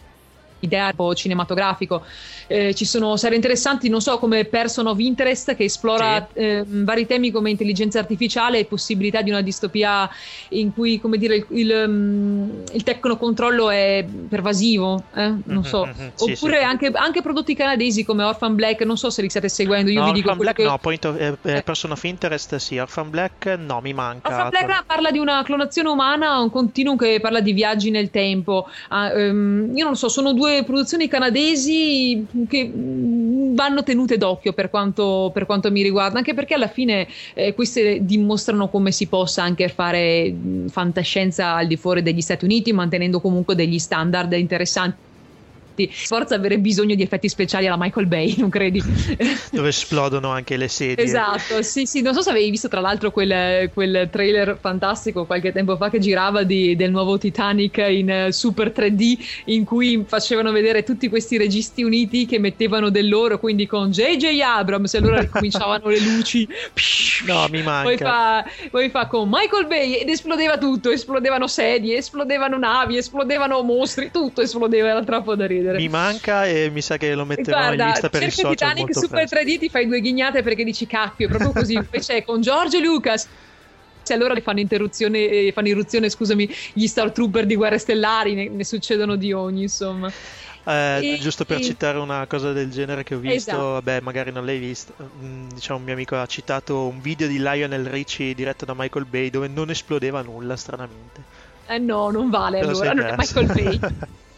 idea cinematografico. Eh, ci sono serie interessanti, non so, come Person of Interest che esplora sì. eh, vari temi come intelligenza artificiale e possibilità di una distopia in cui, come dire, il, il, mm, il tecnocontrollo è pervasivo, eh? non so. Mm-hmm, sì, Oppure sì. Anche, anche, prodotti canadesi come Orphan Black, non so se li state seguendo. Io no, vi dico Orphan Black che... no, Point of, eh, eh, Person of Interest sì, Orphan Black no, mi manca. Orphan Black parla di una clonazione umana, un continuum che parla di viaggi nel tempo. Uh, um, io non so, sono due due produzioni canadesi che vanno tenute d'occhio per quanto, per quanto mi riguarda, anche perché alla fine eh, queste dimostrano come si possa anche fare fantascienza al di fuori degli Stati Uniti, mantenendo comunque degli standard interessanti effetti. Forza avere bisogno di effetti speciali alla Michael Bay, non credi? Dove esplodono anche le sedie. Esatto, sì, sì. Non so se avevi visto tra l'altro quel, quel trailer fantastico qualche tempo fa che girava di, del nuovo Titanic in eh, super 3D in cui facevano vedere tutti questi registi uniti che mettevano del loro, quindi con J.J. Abrams e allora ricominciavano le luci. No, mi manca. Poi fa, poi fa con Michael Bay ed esplodeva tutto, esplodevano sedie, esplodevano navi, esplodevano mostri, tutto esplodeva, era troppo da ridere ridere. Mi manca e mi sa che lo metterò Guarda, in lista per il social Titanic Super presto. 3D ti fai due ghignate perché dici cacchio, è proprio così. Invece con George Lucas se allora fanno interruzione, eh, fanno irruzione, scusami, gli Star Trooper di Guerre Stellari, ne, ne succedono di ogni, insomma. Eh, e, giusto per e... citare una cosa del genere che ho visto, esatto. vabbè, magari non l'hai visto. Mm, diciamo, un mio amico ha citato un video di Lionel Richie diretto da Michael Bay dove non esplodeva nulla, stranamente. Eh no, non vale Però allora, non è Michael Bay.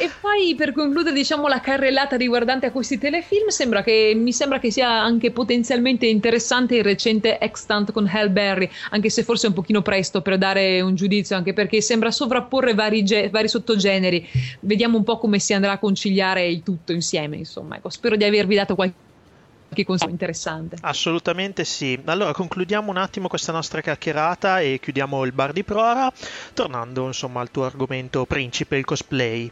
E poi per concludere, diciamo, la carrellata riguardante a questi telefilm, sembra che, mi sembra che sia anche potenzialmente interessante il recente Extant con Hal anche se forse è un pochino presto per dare un giudizio, anche perché sembra sovrapporre vari, ge- vari sottogeneri. Vediamo un po' come si andrà a conciliare il tutto insieme, insomma. Ecco, spero di avervi dato qualche qualche consiglio interessante. Assolutamente sì. Allora concludiamo un attimo questa nostra chiacchierata e chiudiamo il bar di Prora, tornando insomma al tuo argomento principe, il cosplay.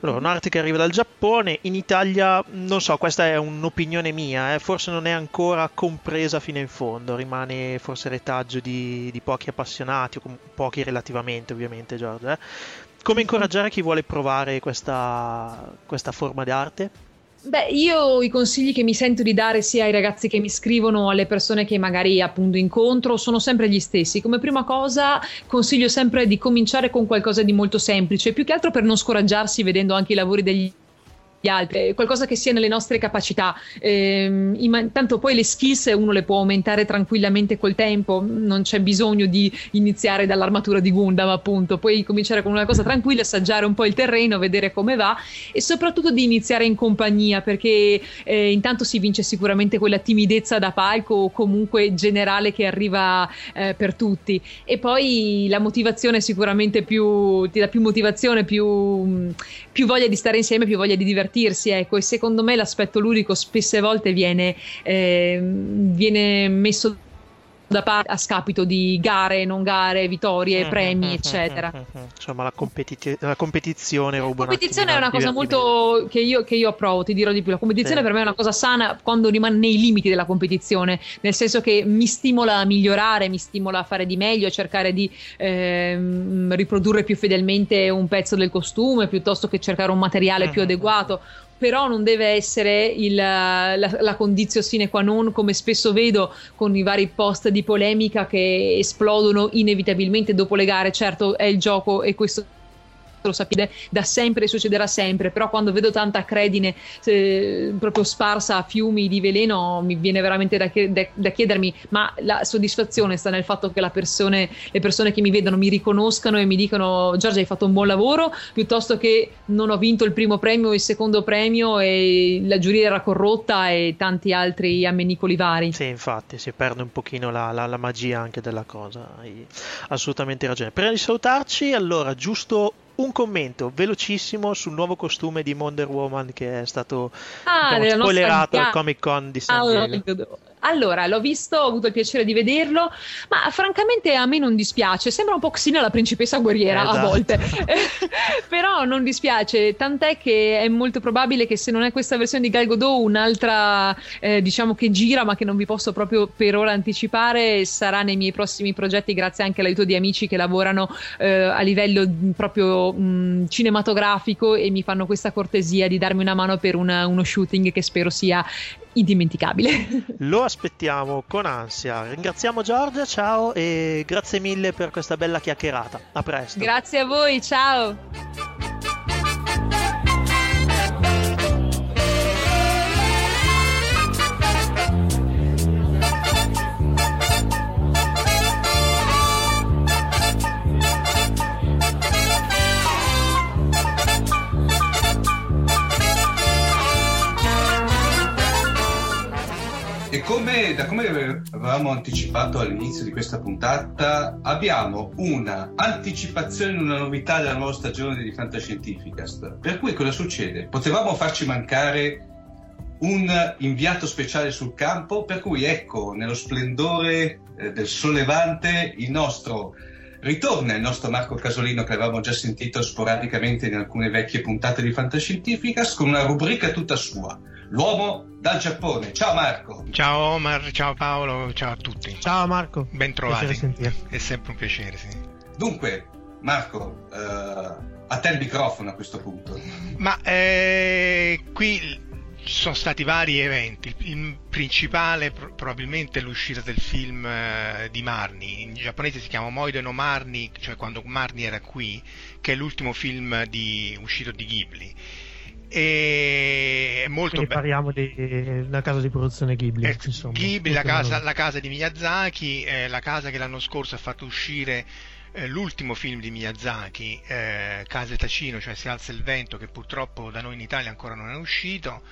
Allora, un'arte che arriva dal Giappone, in Italia, non so, questa è un'opinione mia, eh, forse non è ancora compresa fino in fondo, rimane forse retaggio di, di pochi appassionati, o pochi relativamente ovviamente, Giorgio. Eh. Come incoraggiare chi vuole provare questa, questa forma d'arte? Beh, io i consigli che mi sento di dare sia ai ragazzi che mi scrivono, alle persone che magari appunto incontro, sono sempre gli stessi. Come prima cosa consiglio sempre di cominciare con qualcosa di molto semplice, più che altro per non scoraggiarsi vedendo anche i lavori degli gli altri, qualcosa che sia nelle nostre capacità. Eh, intanto poi le skills uno le può aumentare tranquillamente col tempo, non c'è bisogno di iniziare dall'armatura di Gundam, appunto, puoi cominciare con una cosa tranquilla, assaggiare un po' il terreno, vedere come va e soprattutto di iniziare in compagnia perché eh, intanto si vince sicuramente quella timidezza da palco o comunque generale che arriva eh, per tutti e poi la motivazione sicuramente più ti dà più motivazione, più, più voglia di stare insieme, più voglia di divertirsi divertirsi, ecco, e secondo me l'aspetto ludico spesse volte viene, eh, viene messo da parte a scapito di gare, non gare, vittorie, mm-hmm, premi, mm-hmm, eccetera. Mm-hmm. Insomma, la, competi- la competizione La competizione è una cosa molto che io, che io, approvo, ti dirò di più. La competizione sì. per me è una cosa sana quando rimane nei limiti della competizione, nel senso che mi stimola a migliorare, mi stimola a fare di meglio, a cercare di ehm, riprodurre più fedelmente un pezzo del costume piuttosto che cercare un materiale più adeguato però non deve essere il, la, la condizio sine qua non, come spesso vedo con i vari post di polemica che esplodono inevitabilmente dopo le gare. Certo, è il gioco e questo lo sapete, da sempre succederà sempre, però quando vedo tanta credine eh, proprio sparsa a fiumi di veleno mi viene veramente da, da, da, chiedermi, ma la soddisfazione sta nel fatto che persone, le persone che mi vedono mi riconoscano e mi dicono Giorgia hai fatto un buon lavoro, piuttosto che non ho vinto il primo premio o il secondo premio e la giuria era corrotta e tanti altri ammenicoli vari. Sì, infatti si perde un pochino la, la, la magia anche della cosa, hai assolutamente ragione. Prima di salutarci, allora giusto un commento velocissimo sul nuovo costume di Wonder Woman che è stato ah, diciamo, spoilerato al Comic Con di San Diego. Allora, l'ho visto, ho avuto il piacere di vederlo, ma francamente a me non dispiace. Sembra un po' Xina la principessa guerriera esatto. a volte, però non dispiace. Tant'è che è molto probabile che se non è questa versione di Gal Gadot, un'altra eh, diciamo che gira, ma che non vi posso proprio per ora anticipare, sarà nei miei prossimi progetti, grazie anche all'aiuto di amici che lavorano eh, a livello proprio mh, cinematografico e mi fanno questa cortesia di darmi una mano per una, uno shooting che spero sia indimenticabile. Lo aspettiamo con ansia. Ringraziamo Giorgia, ciao e grazie mille per questa bella chiacchierata. A presto. Grazie a voi, ciao. Come, da come avevamo anticipato all'inizio di questa puntata, abbiamo una anticipazione di una novità della nuova stagione di Fantascientificast. Per cui cosa succede? Potevamo farci mancare un inviato speciale sul campo, per cui ecco, nello splendore eh, del sollevante, il nostro ritorna il nostro Marco Casolino che avevamo già sentito sporadicamente in alcune vecchie puntate di Fantascientificas con una rubrica tutta sua l'uomo dal Giappone. Ciao Marco. Ciao Omar, ciao Paolo, ciao a tutti. Ciao Marco. Ben trovati. È sempre un piacere, sì. Dunque, Marco, uh, a te il microfono a questo punto. Ma eh, qui sono stati vari eventi. Il principale probabilmente è l'uscita del film eh, di Marni. In giapponese si chiama Moide no Marni, cioè quando Marni era qui, che è l'ultimo film di, uscito di Ghibli e è molto bello. parliamo una casa di produzione Ghibli. Eh, insomma, Ghibli, la casa, la casa, di Miyazaki, eh, la casa che l'anno scorso ha fatto uscire eh, l'ultimo film di Miyazaki, eh, Case Tacino, cioè Si alza il vento, che purtroppo da noi in Italia ancora non è uscito.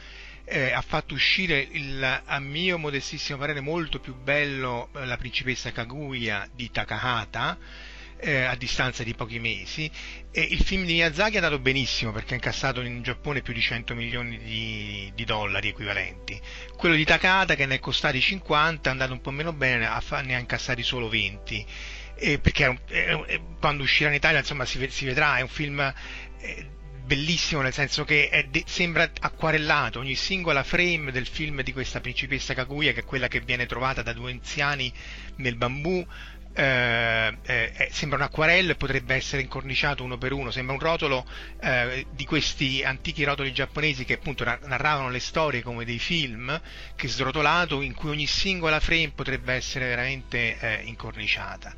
Eh, ha fatto uscire il, a mio modestissimo parere molto più bello eh, La principessa Kaguya di Takahata eh, a distanza di pochi mesi. E il film di Miyazaki è andato benissimo perché ha incassato in Giappone più di 100 milioni di, di dollari equivalenti. Quello di Takata che ne è costati 50 è andato un po' meno bene ne ha incassati solo 20 eh, perché un, quando uscirà in Italia insomma si, si vedrà è un film eh, bellissimo nel senso che de- sembra acquarellato ogni singola frame del film di questa principessa Kaguya che è quella che viene trovata da due anziani nel bambù eh, eh, sembra un acquarello e potrebbe essere incorniciato uno per uno, sembra un rotolo eh, di questi antichi rotoli giapponesi che appunto narravano le storie come dei film, che srotolato in cui ogni singola frame potrebbe essere veramente eh, incorniciata.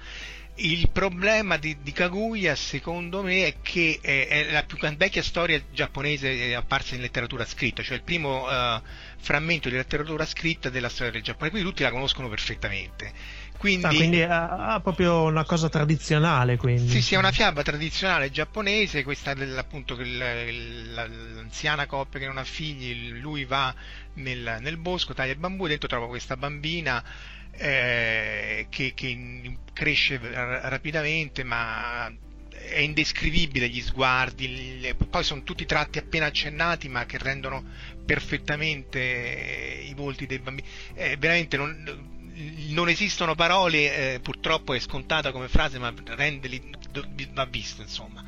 Il problema di, di, Kaguya, secondo me, è che è, è, la più vecchia storia giapponese apparsa in letteratura scritta, cioè il primo uh, frammento di letteratura scritta della storia del Giappone, quindi tutti la conoscono perfettamente quindi, ah, quindi ha, proprio una cosa tradizionale. Quindi. Sì, sì, è una fiaba tradizionale giapponese. Questa appunto l'anziana coppia che non ha figli. Lui va nel, nel bosco, taglia il bambù e dentro trova questa bambina eh, che, che, cresce rapidamente, ma è indescrivibile gli sguardi. Poi sono tutti tratti appena accennati, ma che rendono perfettamente i volti dei bambini. È veramente non non esistono parole, eh, purtroppo è scontata come frase, ma rendeli, va visto insomma.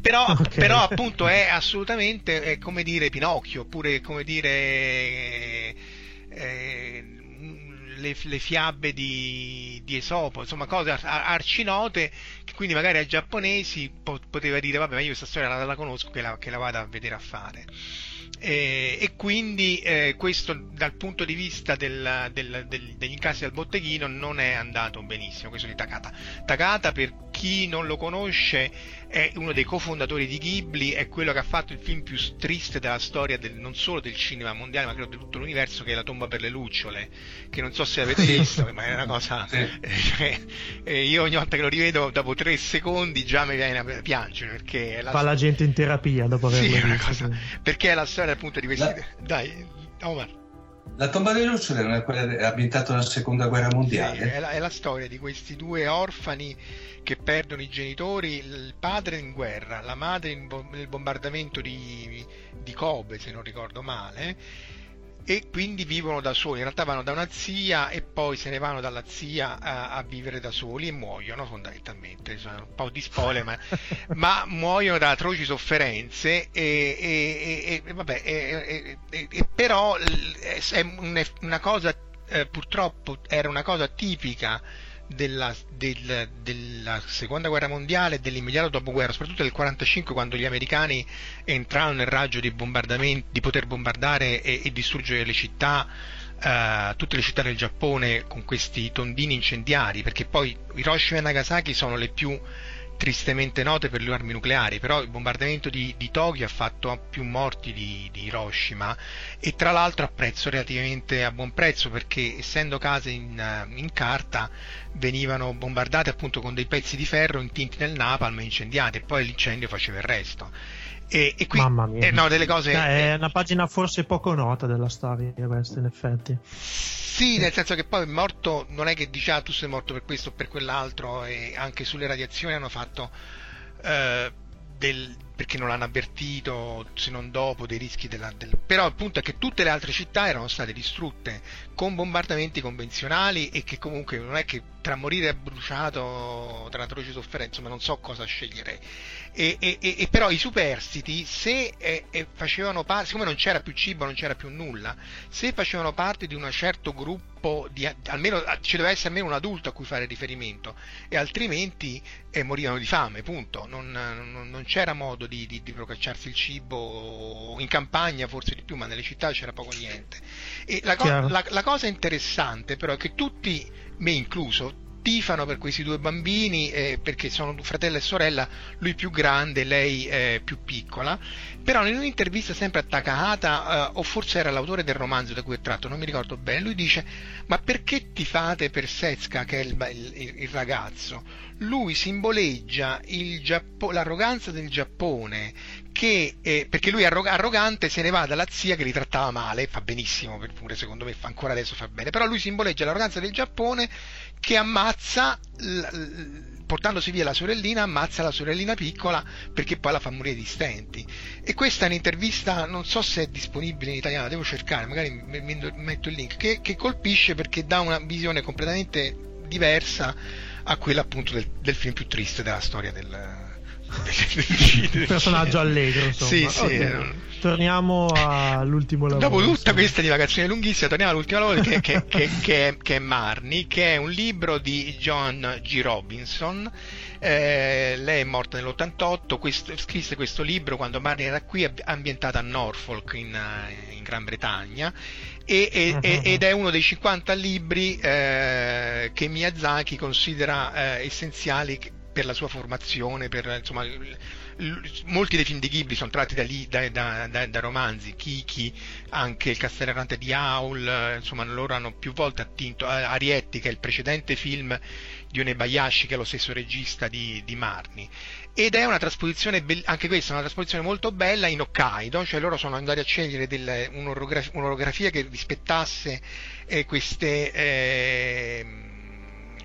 Però, okay. però appunto è assolutamente è come dire Pinocchio, oppure come dire eh, eh, le, le, fiabe di, di, Esopo, insomma cose arcinote che quindi magari ai giapponesi po- poteva dire vabbè ma io questa storia la, la conosco che la, che la vado a vedere a fare. Eh, e quindi eh, questo dal punto di vista del, del, del, degli incassi al botteghino non è andato benissimo, questo di Takata. Takata per chi non lo conosce è uno dei cofondatori di Ghibli, è quello che ha fatto il film più triste della storia del, non solo del cinema mondiale, ma credo di tutto l'universo, che è La tomba per le lucciole, che non so se avete visto, ma è una cosa... Sì. Cioè, eh, io ogni volta che lo rivedo, dopo tre secondi, già mi viene a piangere, perché... Fa la gente in terapia dopo averlo sì, visto. Cosa, perché è la storia appunto di questi... La... Dai, Omar. La tomba delle lucciole non è quella ambientata nella seconda guerra mondiale? Sì, è, la, è la storia di questi due orfani che perdono i genitori, il padre in guerra, la madre bo- nel bombardamento di, di, Kobe, se non ricordo male, e quindi vivono da soli. In realtà vanno da una zia e poi se ne vanno dalla zia a, a vivere da soli e muoiono fondamentalmente. Sono un po' di spoiler, ma, ma muoiono da atroci sofferenze e, e, e vabbè, e, però è una cosa, eh, purtroppo era una cosa tipica della, del, della seconda guerra mondiale e dell'immediato dopoguerra, soprattutto del 1945 quando gli americani entrarono nel raggio di, di poter bombardare e, e distruggere le città, eh, tutte le città del Giappone con questi tondini incendiari, perché poi Hiroshima e Nagasaki sono le più tristemente note per le armi nucleari, però il bombardamento di, di Tokyo ha fatto più morti di, di, Hiroshima e tra l'altro a prezzo relativamente a buon prezzo perché essendo case in, in carta venivano bombardate appunto con dei pezzi di ferro intinti nel napalm e incendiati e poi l'incendio faceva il resto. E, e qui, Mamma mia. Eh, no, delle cose, eh, è una pagina forse poco nota della storia questa in effetti. Sì, nel senso che poi è morto, non è che dice ah tu sei morto per questo o per quell'altro e anche sulle radiazioni hanno fatto eh, del, perché non l'hanno avvertito se non dopo dei rischi della, del... però il punto è che tutte le altre città erano state distrutte con bombardamenti convenzionali e che comunque non è che tra morire bruciato tra atroci sofferenze insomma non so cosa sceglierei e, e, e, però i superstiti, se eh, eh, facevano parte, siccome non c'era più cibo, non c'era più nulla, se facevano parte di un certo gruppo, di, almeno, ci doveva essere almeno un adulto a cui fare riferimento, e altrimenti eh, morivano di fame, punto. Non, non, non c'era modo di, di, di, procacciarsi il cibo, in campagna forse di più, ma nelle città c'era poco niente. E la, co- la, la cosa interessante però è che tutti, me incluso, tifano per questi due bambini eh, perché sono fratello e sorella, lui più grande, lei eh, più piccola, però in un'intervista sempre a Takahata, eh, o forse era l'autore del romanzo da cui è tratto, non mi ricordo bene, lui dice ma perché tifate per Setsuka che è il, il, il ragazzo? Lui simboleggia Giappo- l'arroganza del Giappone che, eh, perché lui è arrogante se ne va dalla zia che li trattava male, fa benissimo, pure secondo me fa ancora adesso fa bene, però lui simboleggia l'arroganza del Giappone che ammazza, portandosi via la sorellina, ammazza la sorellina piccola perché poi la fa morire di stenti. E questa è un'intervista, non so se è disponibile in italiano, devo cercare, magari mi metto il link, che, che colpisce perché dà una visione completamente diversa a quella appunto del, del film più triste della storia del, personaggio allegro insomma. Sì, sì. Okay. Torniamo all'ultimo lavoro. Dopo tutta insomma. questa divagazione lunghissima, torniamo all'ultimo lavoro che, che, che, che, è Marnie, che è un libro di John G. Robinson. Eh, lei è morta nell'88, questo, scrisse questo libro quando Marnie era qui, ambientata a Norfolk in, eh, in Gran Bretagna. E, e, uh-huh. ed è uno dei 50 libri eh, che Miyazaki considera eh, essenziali per la sua formazione, per, insomma, molti dei film di Ghibli sono tratti da, lì, da, da, da, romanzi, Kiki, anche Il Castello Errante di Aul, insomma loro hanno più volte attinto, Arietti che è il precedente film di Onebayashi che è lo stesso regista di, di Marni ed è una trasposizione, anche questa è una trasposizione molto bella in Hokkaido, cioè loro sono andati a scegliere del, un'orografia che rispettasse eh, queste... Eh,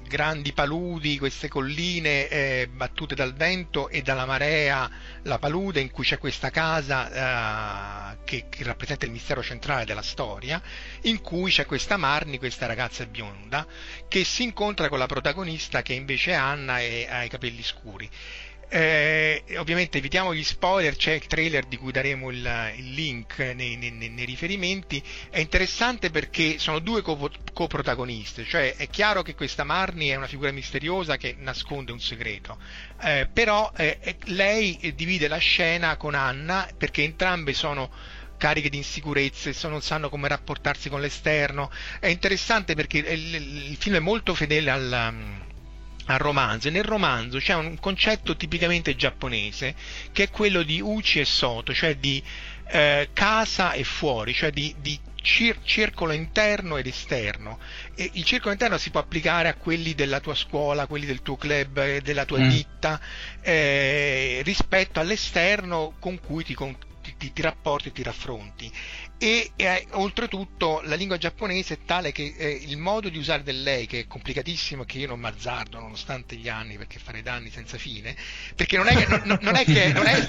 grandi paludi, queste colline eh, battute dal vento e dalla marea, la palude in cui c'è questa casa eh, che, che, rappresenta il mistero centrale della storia, in cui c'è questa Marni, questa ragazza bionda, che si incontra con la protagonista che invece è Anna e ha i capelli scuri. Eh, ovviamente evitiamo gli spoiler, c'è il trailer di cui daremo il, il link nei, nei, nei, riferimenti. È interessante perché sono due co- coprotagoniste, cioè è chiaro che questa Marnie è una figura misteriosa che nasconde un segreto, eh, però eh, lei divide la scena con Anna perché entrambe sono cariche di insicurezze, non sanno come rapportarsi con l'esterno. È interessante perché il, il film è molto fedele al al romanzo e nel romanzo c'è un concetto tipicamente giapponese che è quello di uchi e soto, cioè di eh, casa e fuori, cioè di, di cir- circolo interno ed esterno. E il circolo interno si può applicare a quelli della tua scuola, quelli del tuo club, eh, della tua mm. ditta, eh, rispetto all'esterno con cui ti, con- ti, ti, rapporti e ti raffronti e eh, oltretutto la lingua giapponese è tale che eh, il modo di usare del lei che è complicatissimo che io non mazzardo nonostante gli anni perché fare danni senza fine perché non è, che, non, non è, che, non è,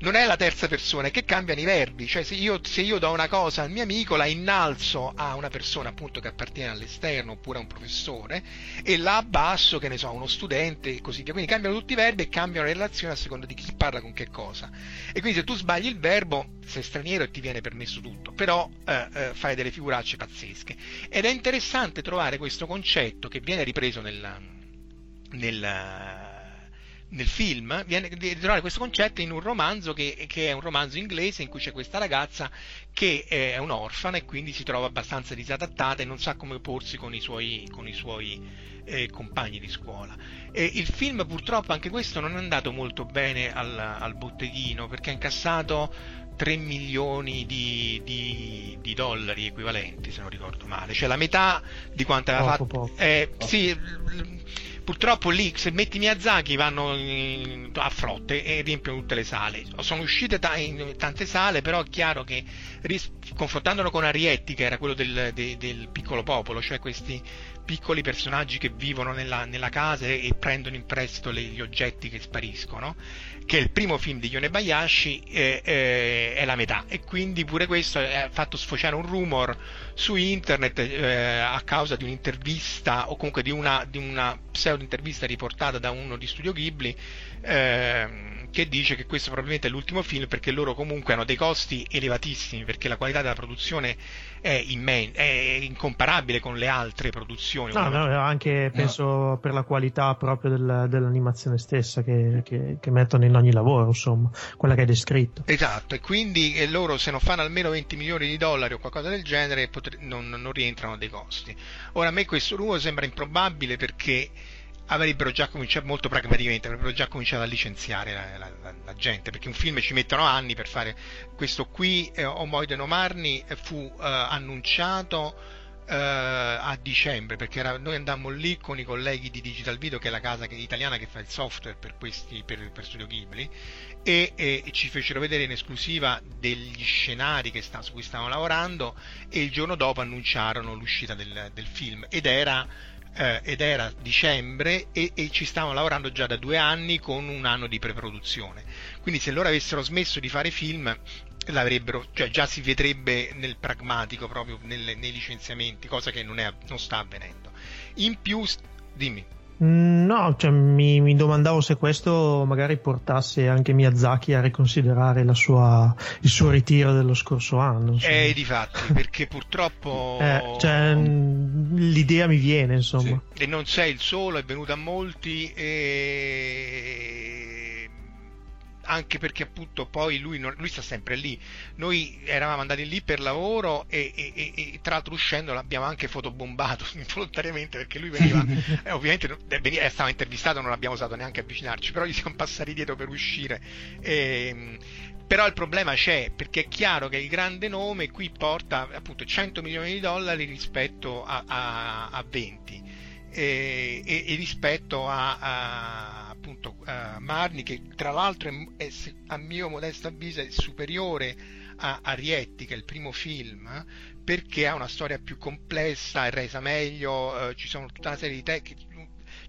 non è la terza persona è che cambiano i verbi. Cioè se io, se io do una cosa al mio amico la innalzo a una persona appunto che appartiene all'esterno oppure a un professore e la abbasso che ne so a uno studente e così via. Quindi cambiano tutti i verbi e cambiano le relazioni a seconda di chi parla con che cosa. E quindi se tu sbagli il verbo sei straniero e ti viene permesso tutto, però eh, eh, fai delle figuracce pazzesche. Ed è interessante trovare questo concetto che viene ripreso nel, nel nel film viene di trovare questo concetto in un romanzo che, che, è un romanzo inglese in cui c'è questa ragazza che è un'orfana e quindi si trova abbastanza disadattata e non sa come porsi con i suoi, con i suoi eh, compagni di scuola. E il film purtroppo anche questo non è andato molto bene al, al botteghino perché ha incassato 3 milioni di, di, di, dollari equivalenti, se non ricordo male, cioè la metà di quanto aveva fatto. Poco. Eh, sì, purtroppo lì se metti Miyazaki vanno in, a frotte e riempiono tutte le sale. Sono uscite t- in tante sale, però è chiaro che ris- confrontandolo con Arietti, che era quello del, de- del piccolo popolo, cioè questi piccoli personaggi che vivono nella, nella casa e, prendono in prestito le, gli oggetti che spariscono, che è il primo film di Yonebayashi, eh, eh, è la metà. E quindi pure questo ha fatto sfociare un rumor su internet eh, a causa di un'intervista o comunque di una, di una pseudo intervista riportata da uno di Studio Ghibli. Eh, che dice che questo probabilmente è l'ultimo film perché loro comunque hanno dei costi elevatissimi perché la qualità della produzione è, immen- è incomparabile con le altre produzioni. No, no, anche penso no. per la qualità proprio del, dell'animazione stessa che, che, che, mettono in ogni lavoro, insomma, quella che hai descritto. Esatto, e quindi e loro se non fanno almeno 20 milioni di dollari o qualcosa del genere potre- non, non rientrano dei costi. Ora a me questo rumore sembra improbabile perché avrebbero già cominciato molto pragmaticamente avrebbero già cominciato a licenziare la, la, la, la gente perché un film ci mettono anni per fare questo qui eh, Omoide Nomarni eh, fu eh, annunciato eh, a dicembre perché era, noi andammo lì con i colleghi di Digital Video che è la casa che, italiana che fa il software per, questi, per, per Studio Ghibli e, e, ci fecero vedere in esclusiva degli scenari sta, su cui stavano lavorando e il giorno dopo annunciarono l'uscita del, del film. Ed era eh, ed era dicembre e, e, ci stavano lavorando già da due anni con un anno di preproduzione. Quindi se loro avessero smesso di fare film l'avrebbero, cioè già si vedrebbe nel pragmatico proprio nelle, nei licenziamenti, cosa che non, è, non sta avvenendo. In più, dimmi. Mm, no, cioè, mi, mi, domandavo se questo magari portasse anche Miyazaki a riconsiderare sua, il suo ritiro dello scorso anno. Insomma. Eh, di fatti, perché purtroppo... Eh, cioè, mm, l'idea mi viene, insomma. Sì. E non sei il solo, è venuto a molti e anche perché appunto poi lui, non, lui, sta sempre lì. Noi eravamo andati lì per lavoro e, e, e, e tra l'altro uscendo l'abbiamo anche fotobombato involontariamente perché lui veniva, eh, ovviamente veniva, eh, stava intervistato, non l'abbiamo usato neanche avvicinarci, però gli siamo passati dietro per uscire. E, ehm, però il problema c'è perché è chiaro che il grande nome qui porta appunto 100 milioni di dollari rispetto a, a, a 20 e, e, e rispetto a, a appunto a Marni che tra l'altro è, è, a mio modesto avviso è superiore a Arietti che è il primo film perché ha una storia più complessa è resa meglio eh, ci sono tutta una serie di tecniche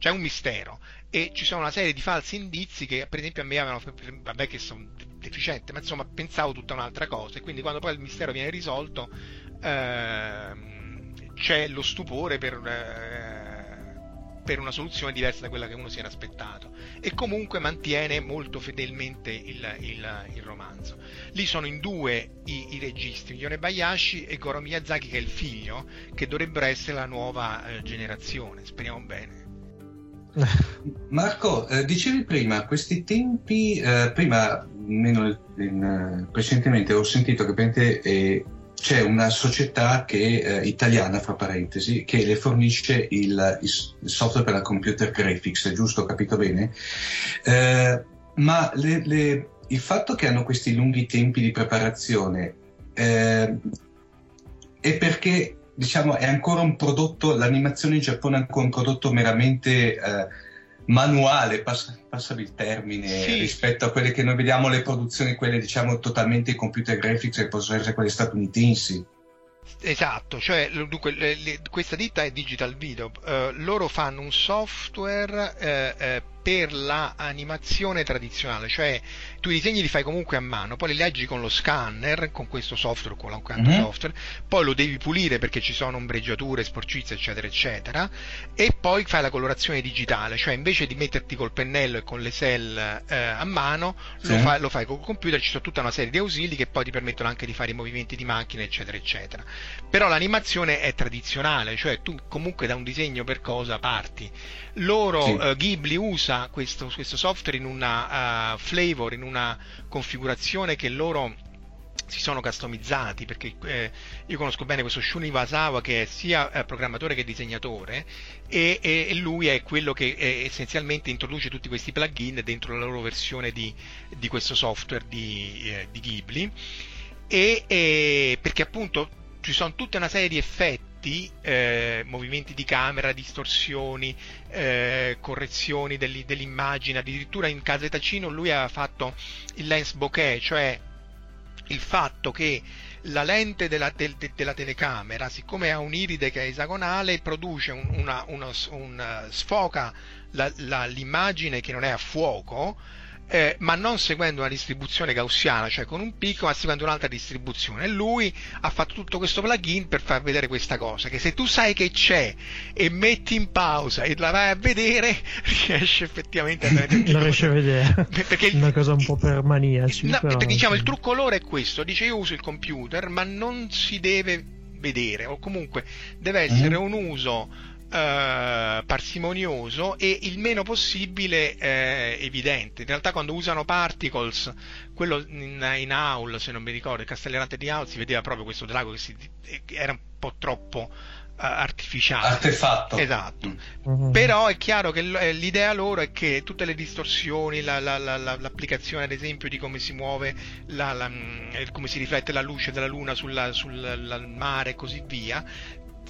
c'è un mistero. E ci sono una serie di falsi indizi che per esempio a me avevano vabbè che sono deficiente ma insomma pensavo tutta un'altra cosa. E quindi quando poi il mistero viene risolto eh, c'è lo stupore per eh, per una soluzione diversa da quella che uno si era aspettato e comunque mantiene molto fedelmente il, il, il romanzo. Lì sono in due i, i registi, Yone Bayashi e Goro Miyazaki che è il figlio, che dovrebbero essere la nuova eh, generazione, speriamo bene. Marco, eh, dicevi prima, questi tempi, eh, prima, meno in, eh, precedentemente ho sentito che eh, c'è una società che, eh, italiana, fra parentesi, che le fornisce il, il, software per la computer graphics, giusto? Ho capito bene? Eh, ma le, le, il fatto che hanno questi lunghi tempi di preparazione eh, è perché diciamo è ancora un prodotto, l'animazione in Giappone è ancora un prodotto meramente eh, manuale, pass- passami il termine, sì. rispetto a quelle che noi vediamo le produzioni, quelle diciamo totalmente computer graphics che possono essere quelle statunitensi. Esatto, cioè dunque, le, le, questa ditta è Digital Video, uh, loro fanno un software uh, uh, per l'animazione tradizionale, cioè tu i disegni li fai comunque a mano, poi li leggi con lo scanner, con questo software, con qualunque altro mm-hmm. software, poi lo devi pulire perché ci sono ombreggiature, sporcizie, eccetera, eccetera, e poi fai la colorazione digitale, cioè invece di metterti col pennello e con le cell eh, a mano, sì. lo, fai, lo fai col computer, ci sono tutta una serie di ausili che poi ti permettono anche di fare i movimenti di macchina, eccetera, eccetera. Però l'animazione è tradizionale, cioè tu comunque da un disegno per cosa parti. Loro, sì. uh, Ghibli usa questo, questo, software in una uh, flavor, in una configurazione che loro si sono customizzati perché eh, io conosco bene questo Shun Iwasawa che è sia eh, programmatore che disegnatore e, e, lui è quello che eh, essenzialmente introduce tutti questi plugin dentro la loro versione di, di questo software di, eh, di Ghibli. E, perché appunto ci sono tutta una serie di effetti effetti, eh, movimenti di camera, distorsioni, eh, correzioni degli, dell'immagine, addirittura in Casa Tacino lui ha fatto il lens bokeh, cioè il fatto che la lente della, de, de, della telecamera, siccome ha un'iride che è esagonale, produce un, una, una, un, sfoca la, la, l'immagine che non è a fuoco, eh, ma non seguendo una distribuzione gaussiana, cioè con un picco, ma seguendo un'altra distribuzione. E lui ha fatto tutto questo plugin per far vedere questa cosa, che se tu sai che c'è e metti in pausa e la vai a vedere, riesci effettivamente a vedere. La riesci a vedere. Perché il, una cosa un po' per maniaci. No, però... diciamo, il trucco loro è questo, dice io uso il computer, ma non si deve vedere, o comunque deve essere mm-hmm. un uso eh, parsimonioso e il meno possibile eh, evidente. In realtà quando usano particles, quello in, in Aul, se non mi ricordo, il castellerante di Aul, si vedeva proprio questo drago che si, era un po' troppo uh, artificiale. Artefatto. Esatto. Mm-hmm. Però è chiaro che eh, l'idea loro è che tutte le distorsioni, la, la, la, l'applicazione ad esempio di come si muove, mm, come si riflette la luce della luna sul, sul mare e così via,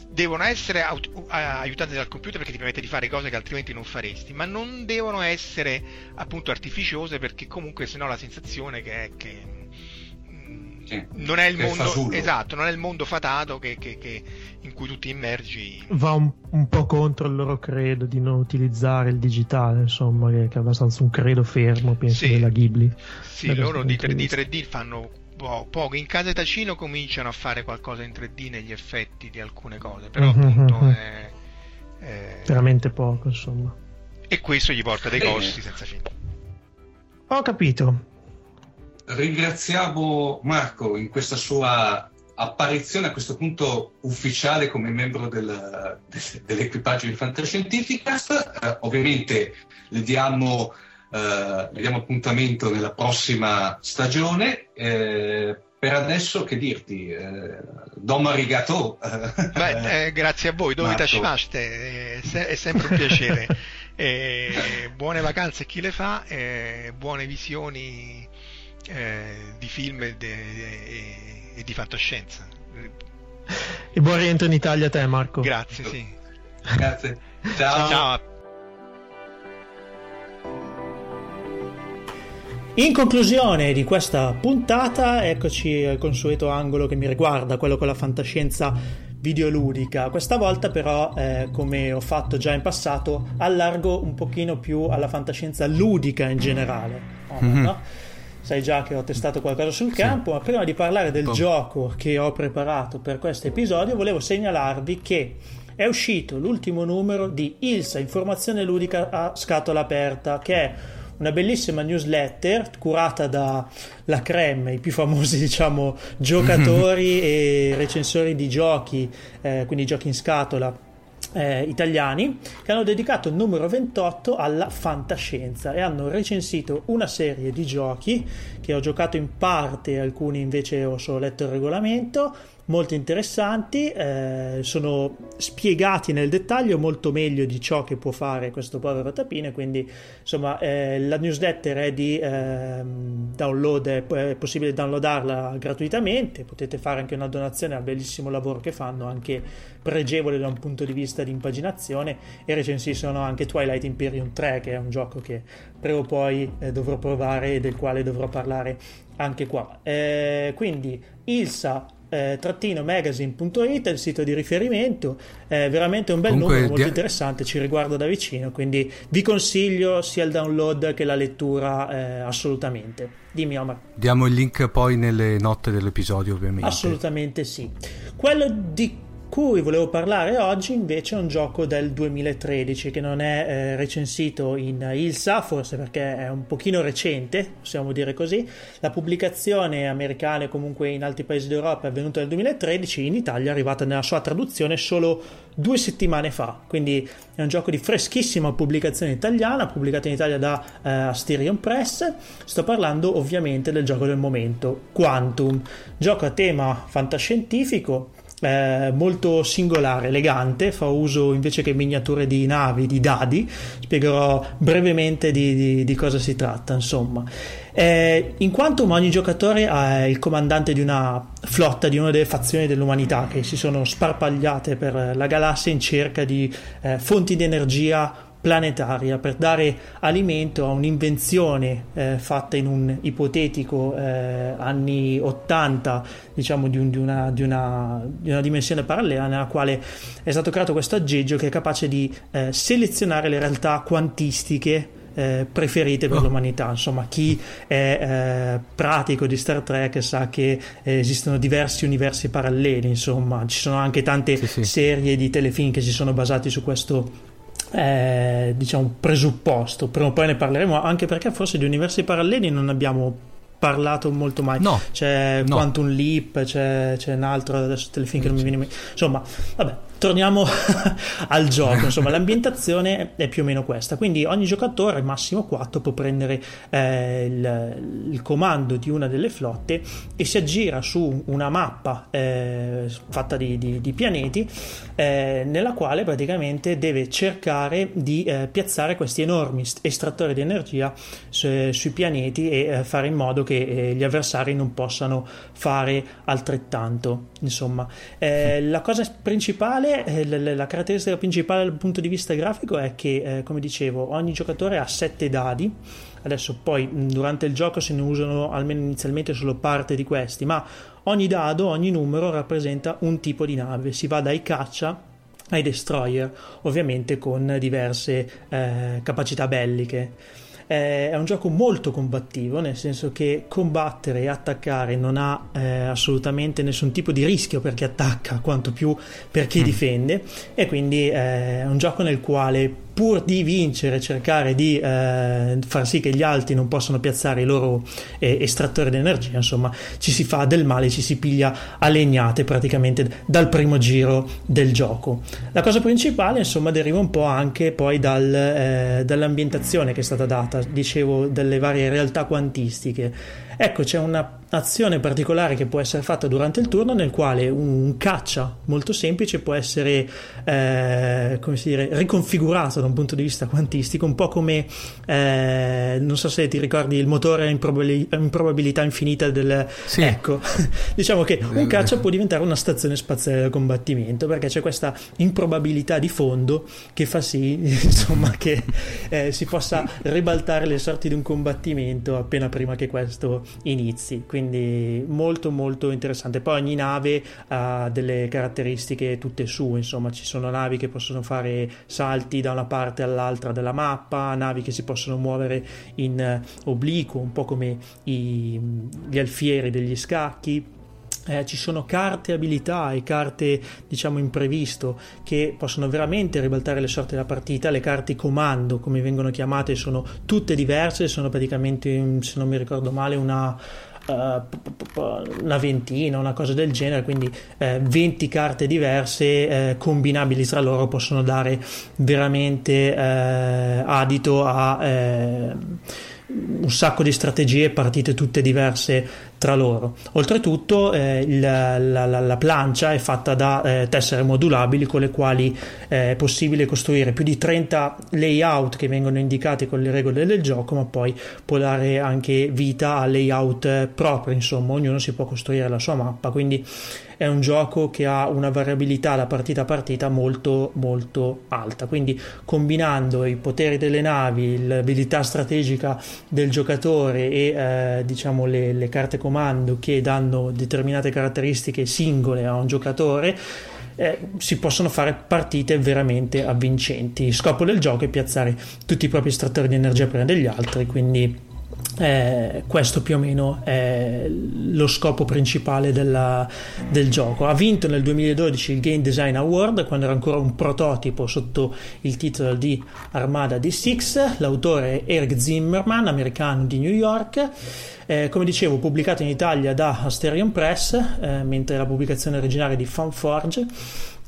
devono essere aiutate dal computer perché ti permette di fare cose che altrimenti non faresti, ma non devono essere appunto artificiose perché comunque sennò la sensazione che è che mm, sì, non è il mondo esatto, non è il mondo fatato che, che, che, in cui tu ti immergi. Va un, un, po' contro il loro credo di non utilizzare il digitale, insomma, che, è abbastanza un credo fermo, penso, sì, della Ghibli. Sì, loro di, di 3D fanno poco. In casa Tacino cominciano a fare qualcosa in 3D negli effetti di alcune cose, però mm-hmm. appunto è, è... veramente poco, insomma. E questo gli porta dei costi senza fine. Ho capito. Ringraziamo Marco in questa sua apparizione a questo punto ufficiale come membro del, dell'equipaggio di Fantascientificast. Eh, ovviamente le diamo eh, vediamo appuntamento nella prossima stagione. Eh, per adesso che dirti, eh, Dom arigato. Beh, eh, grazie a voi, dove tascimaste, è, è sempre un piacere. eh, buone vacanze a chi le fa, eh, buone visioni eh, di film e, e, e, di fantascienza. E buon rientro in Italia a te Marco. Grazie, sì. Grazie. Ciao. Ciao. In conclusione di questa puntata, eccoci al consueto angolo che mi riguarda, quello con la fantascienza videoludica. Questa volta però, eh, come ho fatto già in passato, allargo un pochino più alla fantascienza ludica in generale. Oh, mm-hmm. no? Sai già che ho testato qualcosa sul campo, sì. ma prima di parlare del oh. gioco che ho preparato per questo episodio, volevo segnalarvi che è uscito l'ultimo numero di Ilsa Informazione Ludica a scatola aperta, che è una bellissima newsletter curata dalla Creme, i più famosi diciamo giocatori e recensori di giochi, eh, quindi giochi in scatola eh, italiani che hanno dedicato il numero 28 alla fantascienza e hanno recensito una serie di giochi che ho giocato in parte, alcuni invece ho solo letto il regolamento, molto interessanti, eh, sono spiegati nel dettaglio molto meglio di ciò che può fare questo povero tapino, quindi insomma eh, la newsletter è di ehm, download, è possibile downloadarla gratuitamente, potete fare anche una donazione al bellissimo lavoro che fanno, anche pregevole da un punto di vista di impaginazione e recensiscono anche Twilight Imperium 3 che è un gioco che prima o poi eh, dovrò provare e del quale dovrò parlare anche qua. Eh, quindi Ilsa eh, magazine.it è il sito di riferimento. È veramente un bel Comunque, numero molto dia- interessante ci riguarda da vicino quindi vi consiglio sia il download che la lettura eh, assolutamente. Dimmi Omar. Diamo il link poi nelle note dell'episodio ovviamente. Assolutamente sì. Quello di cui volevo parlare oggi invece è un gioco del 2013 che non è eh, recensito in ILSA, forse perché è un pochino recente, possiamo dire così. La pubblicazione americana e comunque in altri paesi d'Europa è avvenuta nel 2013, in Italia è arrivata nella sua traduzione solo due settimane fa, quindi è un gioco di freschissima pubblicazione italiana, pubblicato in Italia da eh, Asterion Press. Sto parlando ovviamente del gioco del momento, Quantum, gioco a tema fantascientifico eh, molto singolare, elegante, fa uso invece che miniature di navi, di dadi, spiegherò brevemente di, di, di cosa si tratta, insomma. Eh, in quanto ogni giocatore è il comandante di una flotta di una delle fazioni dell'umanità che si sono sparpagliate per la galassia in cerca di eh, fonti di energia planetaria per dare alimento a un'invenzione eh, fatta in un ipotetico eh, anni 80 diciamo di, un, di, una, di, una, di, una, dimensione parallela nella quale è stato creato questo aggeggio che è capace di eh, selezionare le realtà quantistiche eh, preferite per oh. l'umanità. Insomma, chi è eh, pratico di Star Trek sa che eh, esistono diversi universi paralleli. Insomma, ci sono anche tante sì, sì. serie di telefilm che si sono basati su questo eh, diciamo presupposto. Prima o poi ne parleremo anche perché forse di universi paralleli non abbiamo parlato molto mai. No, c'è no. Quantum Leap c'è, c'è un altro adesso telefilm che non mi viene insomma vabbè torniamo al gioco. Insomma, l'ambientazione è più o meno questa. Quindi ogni giocatore, massimo 4, può prendere eh, il, il, comando di una delle flotte e si aggira su una mappa eh, fatta di, di, di pianeti, eh, nella quale praticamente deve cercare di eh, piazzare questi enormi estrattori di energia su, sui pianeti e eh, fare in modo che eh, gli avversari non possano fare altrettanto. Insomma, la cosa principale eh, la, caratteristica principale dal punto di vista grafico è che, eh, come dicevo, ogni giocatore ha sette dadi. Adesso poi durante il gioco se ne usano almeno inizialmente solo parte di questi, ma ogni dado, ogni numero rappresenta un tipo di nave. Si va dai caccia ai destroyer, ovviamente con diverse eh, capacità belliche è un gioco molto combattivo, nel senso che combattere e attaccare non ha eh, assolutamente nessun tipo di rischio per chi attacca, quanto più per chi mm. difende, e quindi è un gioco nel quale pur di vincere, cercare di eh, far sì che gli altri non possano piazzare i loro eh, estrattori di energia, insomma, ci si fa del male, ci si piglia a legnate praticamente dal primo giro del gioco. La cosa principale, insomma, deriva un po' anche poi dal, eh, dall'ambientazione che è stata data, dicevo, delle varie realtà quantistiche. Ecco, c'è una azione particolare che può essere fatta durante il turno nel quale un caccia molto semplice può essere eh, come si dire, riconfigurato da un punto di vista quantistico un po' come eh, non so se ti ricordi il motore a improbabilità, improbabilità infinita del sì. ecco diciamo che un caccia può diventare una stazione spaziale da combattimento perché c'è questa improbabilità di fondo che fa sì insomma che eh, si possa ribaltare le sorti di un combattimento appena prima che questo inizi quindi molto molto interessante. Poi ogni nave ha delle caratteristiche tutte sue, insomma ci sono navi che possono fare salti da una parte all'altra della mappa, navi che si possono muovere in obliquo, un po' come i, gli alfieri degli scacchi. Eh, ci sono carte abilità e carte diciamo imprevisto che possono veramente ribaltare le sorti della partita. Le carte comando come vengono chiamate sono tutte diverse sono praticamente se non mi ricordo male una uh, una ventina, una cosa del genere, quindi eh, 20 carte diverse eh, combinabili tra loro possono dare veramente eh, adito a eh, un sacco di strategie partite tutte diverse tra loro. Oltretutto eh, la, la, la, plancia è fatta da eh, tessere modulabili con le quali eh, è possibile costruire più di 30 layout che vengono indicati con le regole del gioco, ma poi può dare anche vita a layout propri, insomma ognuno si può costruire la sua mappa, quindi è un gioco che ha una variabilità da partita a partita molto molto alta quindi combinando i poteri delle navi l'abilità strategica del giocatore e eh, diciamo le, le carte comando che danno determinate caratteristiche singole a un giocatore eh, si possono fare partite veramente avvincenti. Il scopo del gioco è piazzare tutti i propri estrattori di energia prima degli altri, quindi eh, questo più o meno è lo scopo principale della, del gioco. Ha vinto nel 2012 il Game Design Award quando era ancora un prototipo sotto il titolo di Armada D6. L'autore è Eric Zimmerman, americano di New York. Eh, come dicevo, pubblicato in Italia da Asterion Press, eh, mentre la pubblicazione originaria è di Fanforge.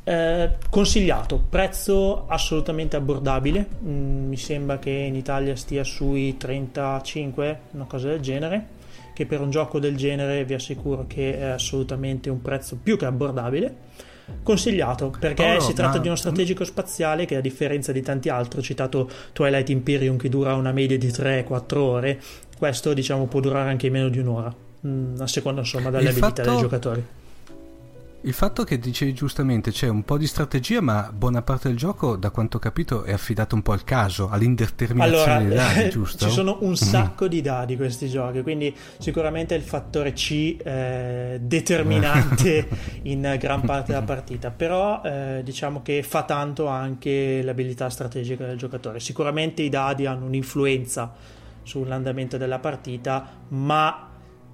Eh, consigliato, prezzo assolutamente abbordabile, mm, mi sembra che in Italia stia sui 35, una cosa del genere, che per un gioco del genere vi assicuro che è assolutamente un prezzo più che abbordabile. Consigliato perché oh, no, si tratta ma... di uno strategico spaziale che a differenza di tanti altri, ho citato Twilight Imperium che dura una media di 3-4 ore, questo diciamo può durare anche meno di un'ora, mm, a seconda insomma dalle Il abilità fatto... dei giocatori. Il fatto che dicevi giustamente c'è un po' di strategia, ma buona parte del gioco, da quanto ho capito, è affidato un po' al caso, all'indeterminazione allora, dei dadi, giusto? Ci sono un mm-hmm. sacco mm. di dadi questi giochi, quindi sicuramente il fattore C eh, determinante in gran parte della partita, però eh, diciamo che fa tanto anche l'abilità strategica del giocatore. Sicuramente i dadi hanno un'influenza sull'andamento della partita, ma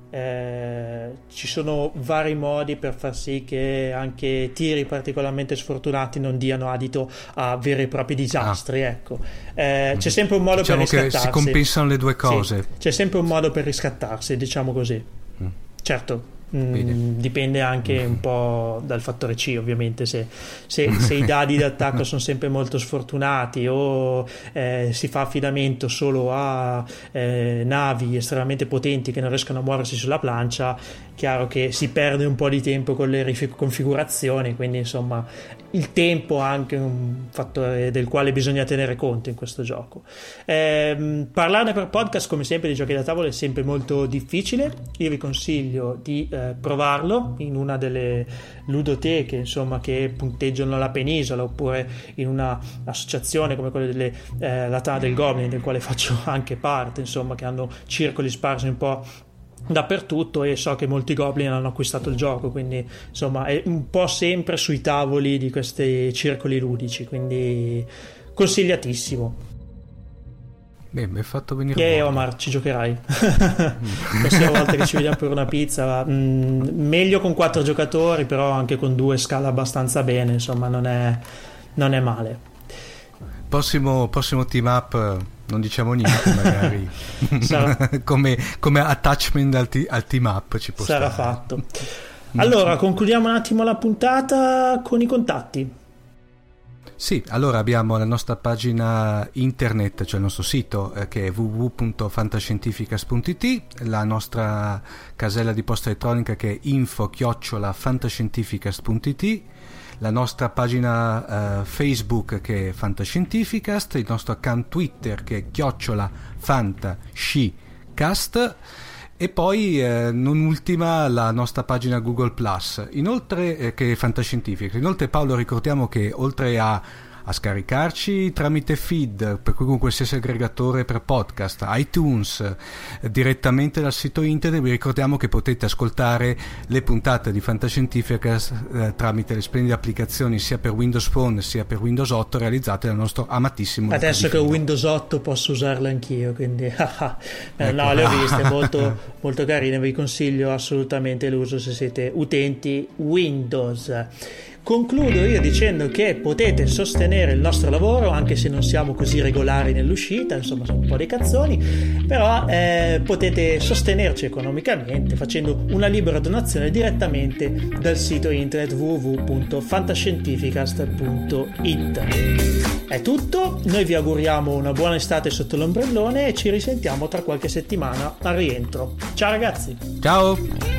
eh, ci sono vari modi per far sì che anche tiri particolarmente sfortunati non diano adito a veri e propri disastri. Ah. Ecco. Eh, c'è sempre un modo diciamo per riscattarsi. Si compensano le due cose. Sì, c'è sempre un modo per riscattarsi, diciamo così. Mm. Certo, Mm, dipende anche un po' dal fattore C ovviamente se, se, se i dadi d'attacco sono sempre molto sfortunati o eh, si fa affidamento solo a eh, navi estremamente potenti che non riescono a muoversi sulla plancia chiaro che si perde un po' di tempo con le riconfigurazioni quindi insomma il tempo è anche un fattore del quale bisogna tenere conto in questo gioco. Eh, parlarne per podcast, come sempre, di giochi da tavola è sempre molto difficile. Io vi consiglio di eh, provarlo in una delle ludoteche insomma, che punteggiano la penisola oppure in un'associazione come quella delle eh, La Tana del Goblin, del quale faccio anche parte, insomma, che hanno circoli sparsi un po' dappertutto e so che molti goblin hanno acquistato il gioco quindi insomma è un po' sempre sui tavoli di questi circoli ludici quindi consigliatissimo Beh, mi hai fatto venire. E Omar, ci giocherai. La prossima volta che ci vediamo per una pizza, mm, meglio con quattro giocatori, però anche con due scala abbastanza bene. Insomma, non è, non è male. Prossimo, prossimo team up non diciamo niente magari. Come, come, attachment al, t- al, team up ci può sarà stare. fatto. Allora concludiamo un attimo la puntata con i contatti. Sì, allora abbiamo la nostra pagina internet, cioè il nostro sito eh, che è www.fantascientificas.it, la nostra casella di posta elettronica che è info-fantascientificas.it la nostra pagina uh, Facebook che è Fantascientificast, il nostro account Twitter che è chiocciola fantascicast e poi eh, non ultima la nostra pagina Google Plus, inoltre eh, che è Fantascientifica. Inoltre Paolo ricordiamo che oltre a a scaricarci tramite feed, per cui con qualsiasi aggregatore per podcast, iTunes, direttamente dal sito internet. Vi ricordiamo che potete ascoltare le puntate di Fantascientifica eh, tramite le splendide applicazioni sia per Windows Phone sia per Windows 8 realizzate dal nostro amatissimo. Adesso che ho Windows 8 posso usarlo anch'io, quindi eh, ecco. no, le ho viste molto, molto carine. Vi consiglio assolutamente l'uso se siete utenti Windows. Concludo io dicendo che potete sostenere il nostro lavoro anche se non siamo così regolari nell'uscita, insomma sono un po' dei cazzoni, però eh, potete sostenerci economicamente facendo una libera donazione direttamente dal sito internet www.fantascientificast.it. È tutto, noi vi auguriamo una buona estate sotto l'ombrellone e ci risentiamo tra qualche settimana al rientro. Ciao ragazzi! Ciao!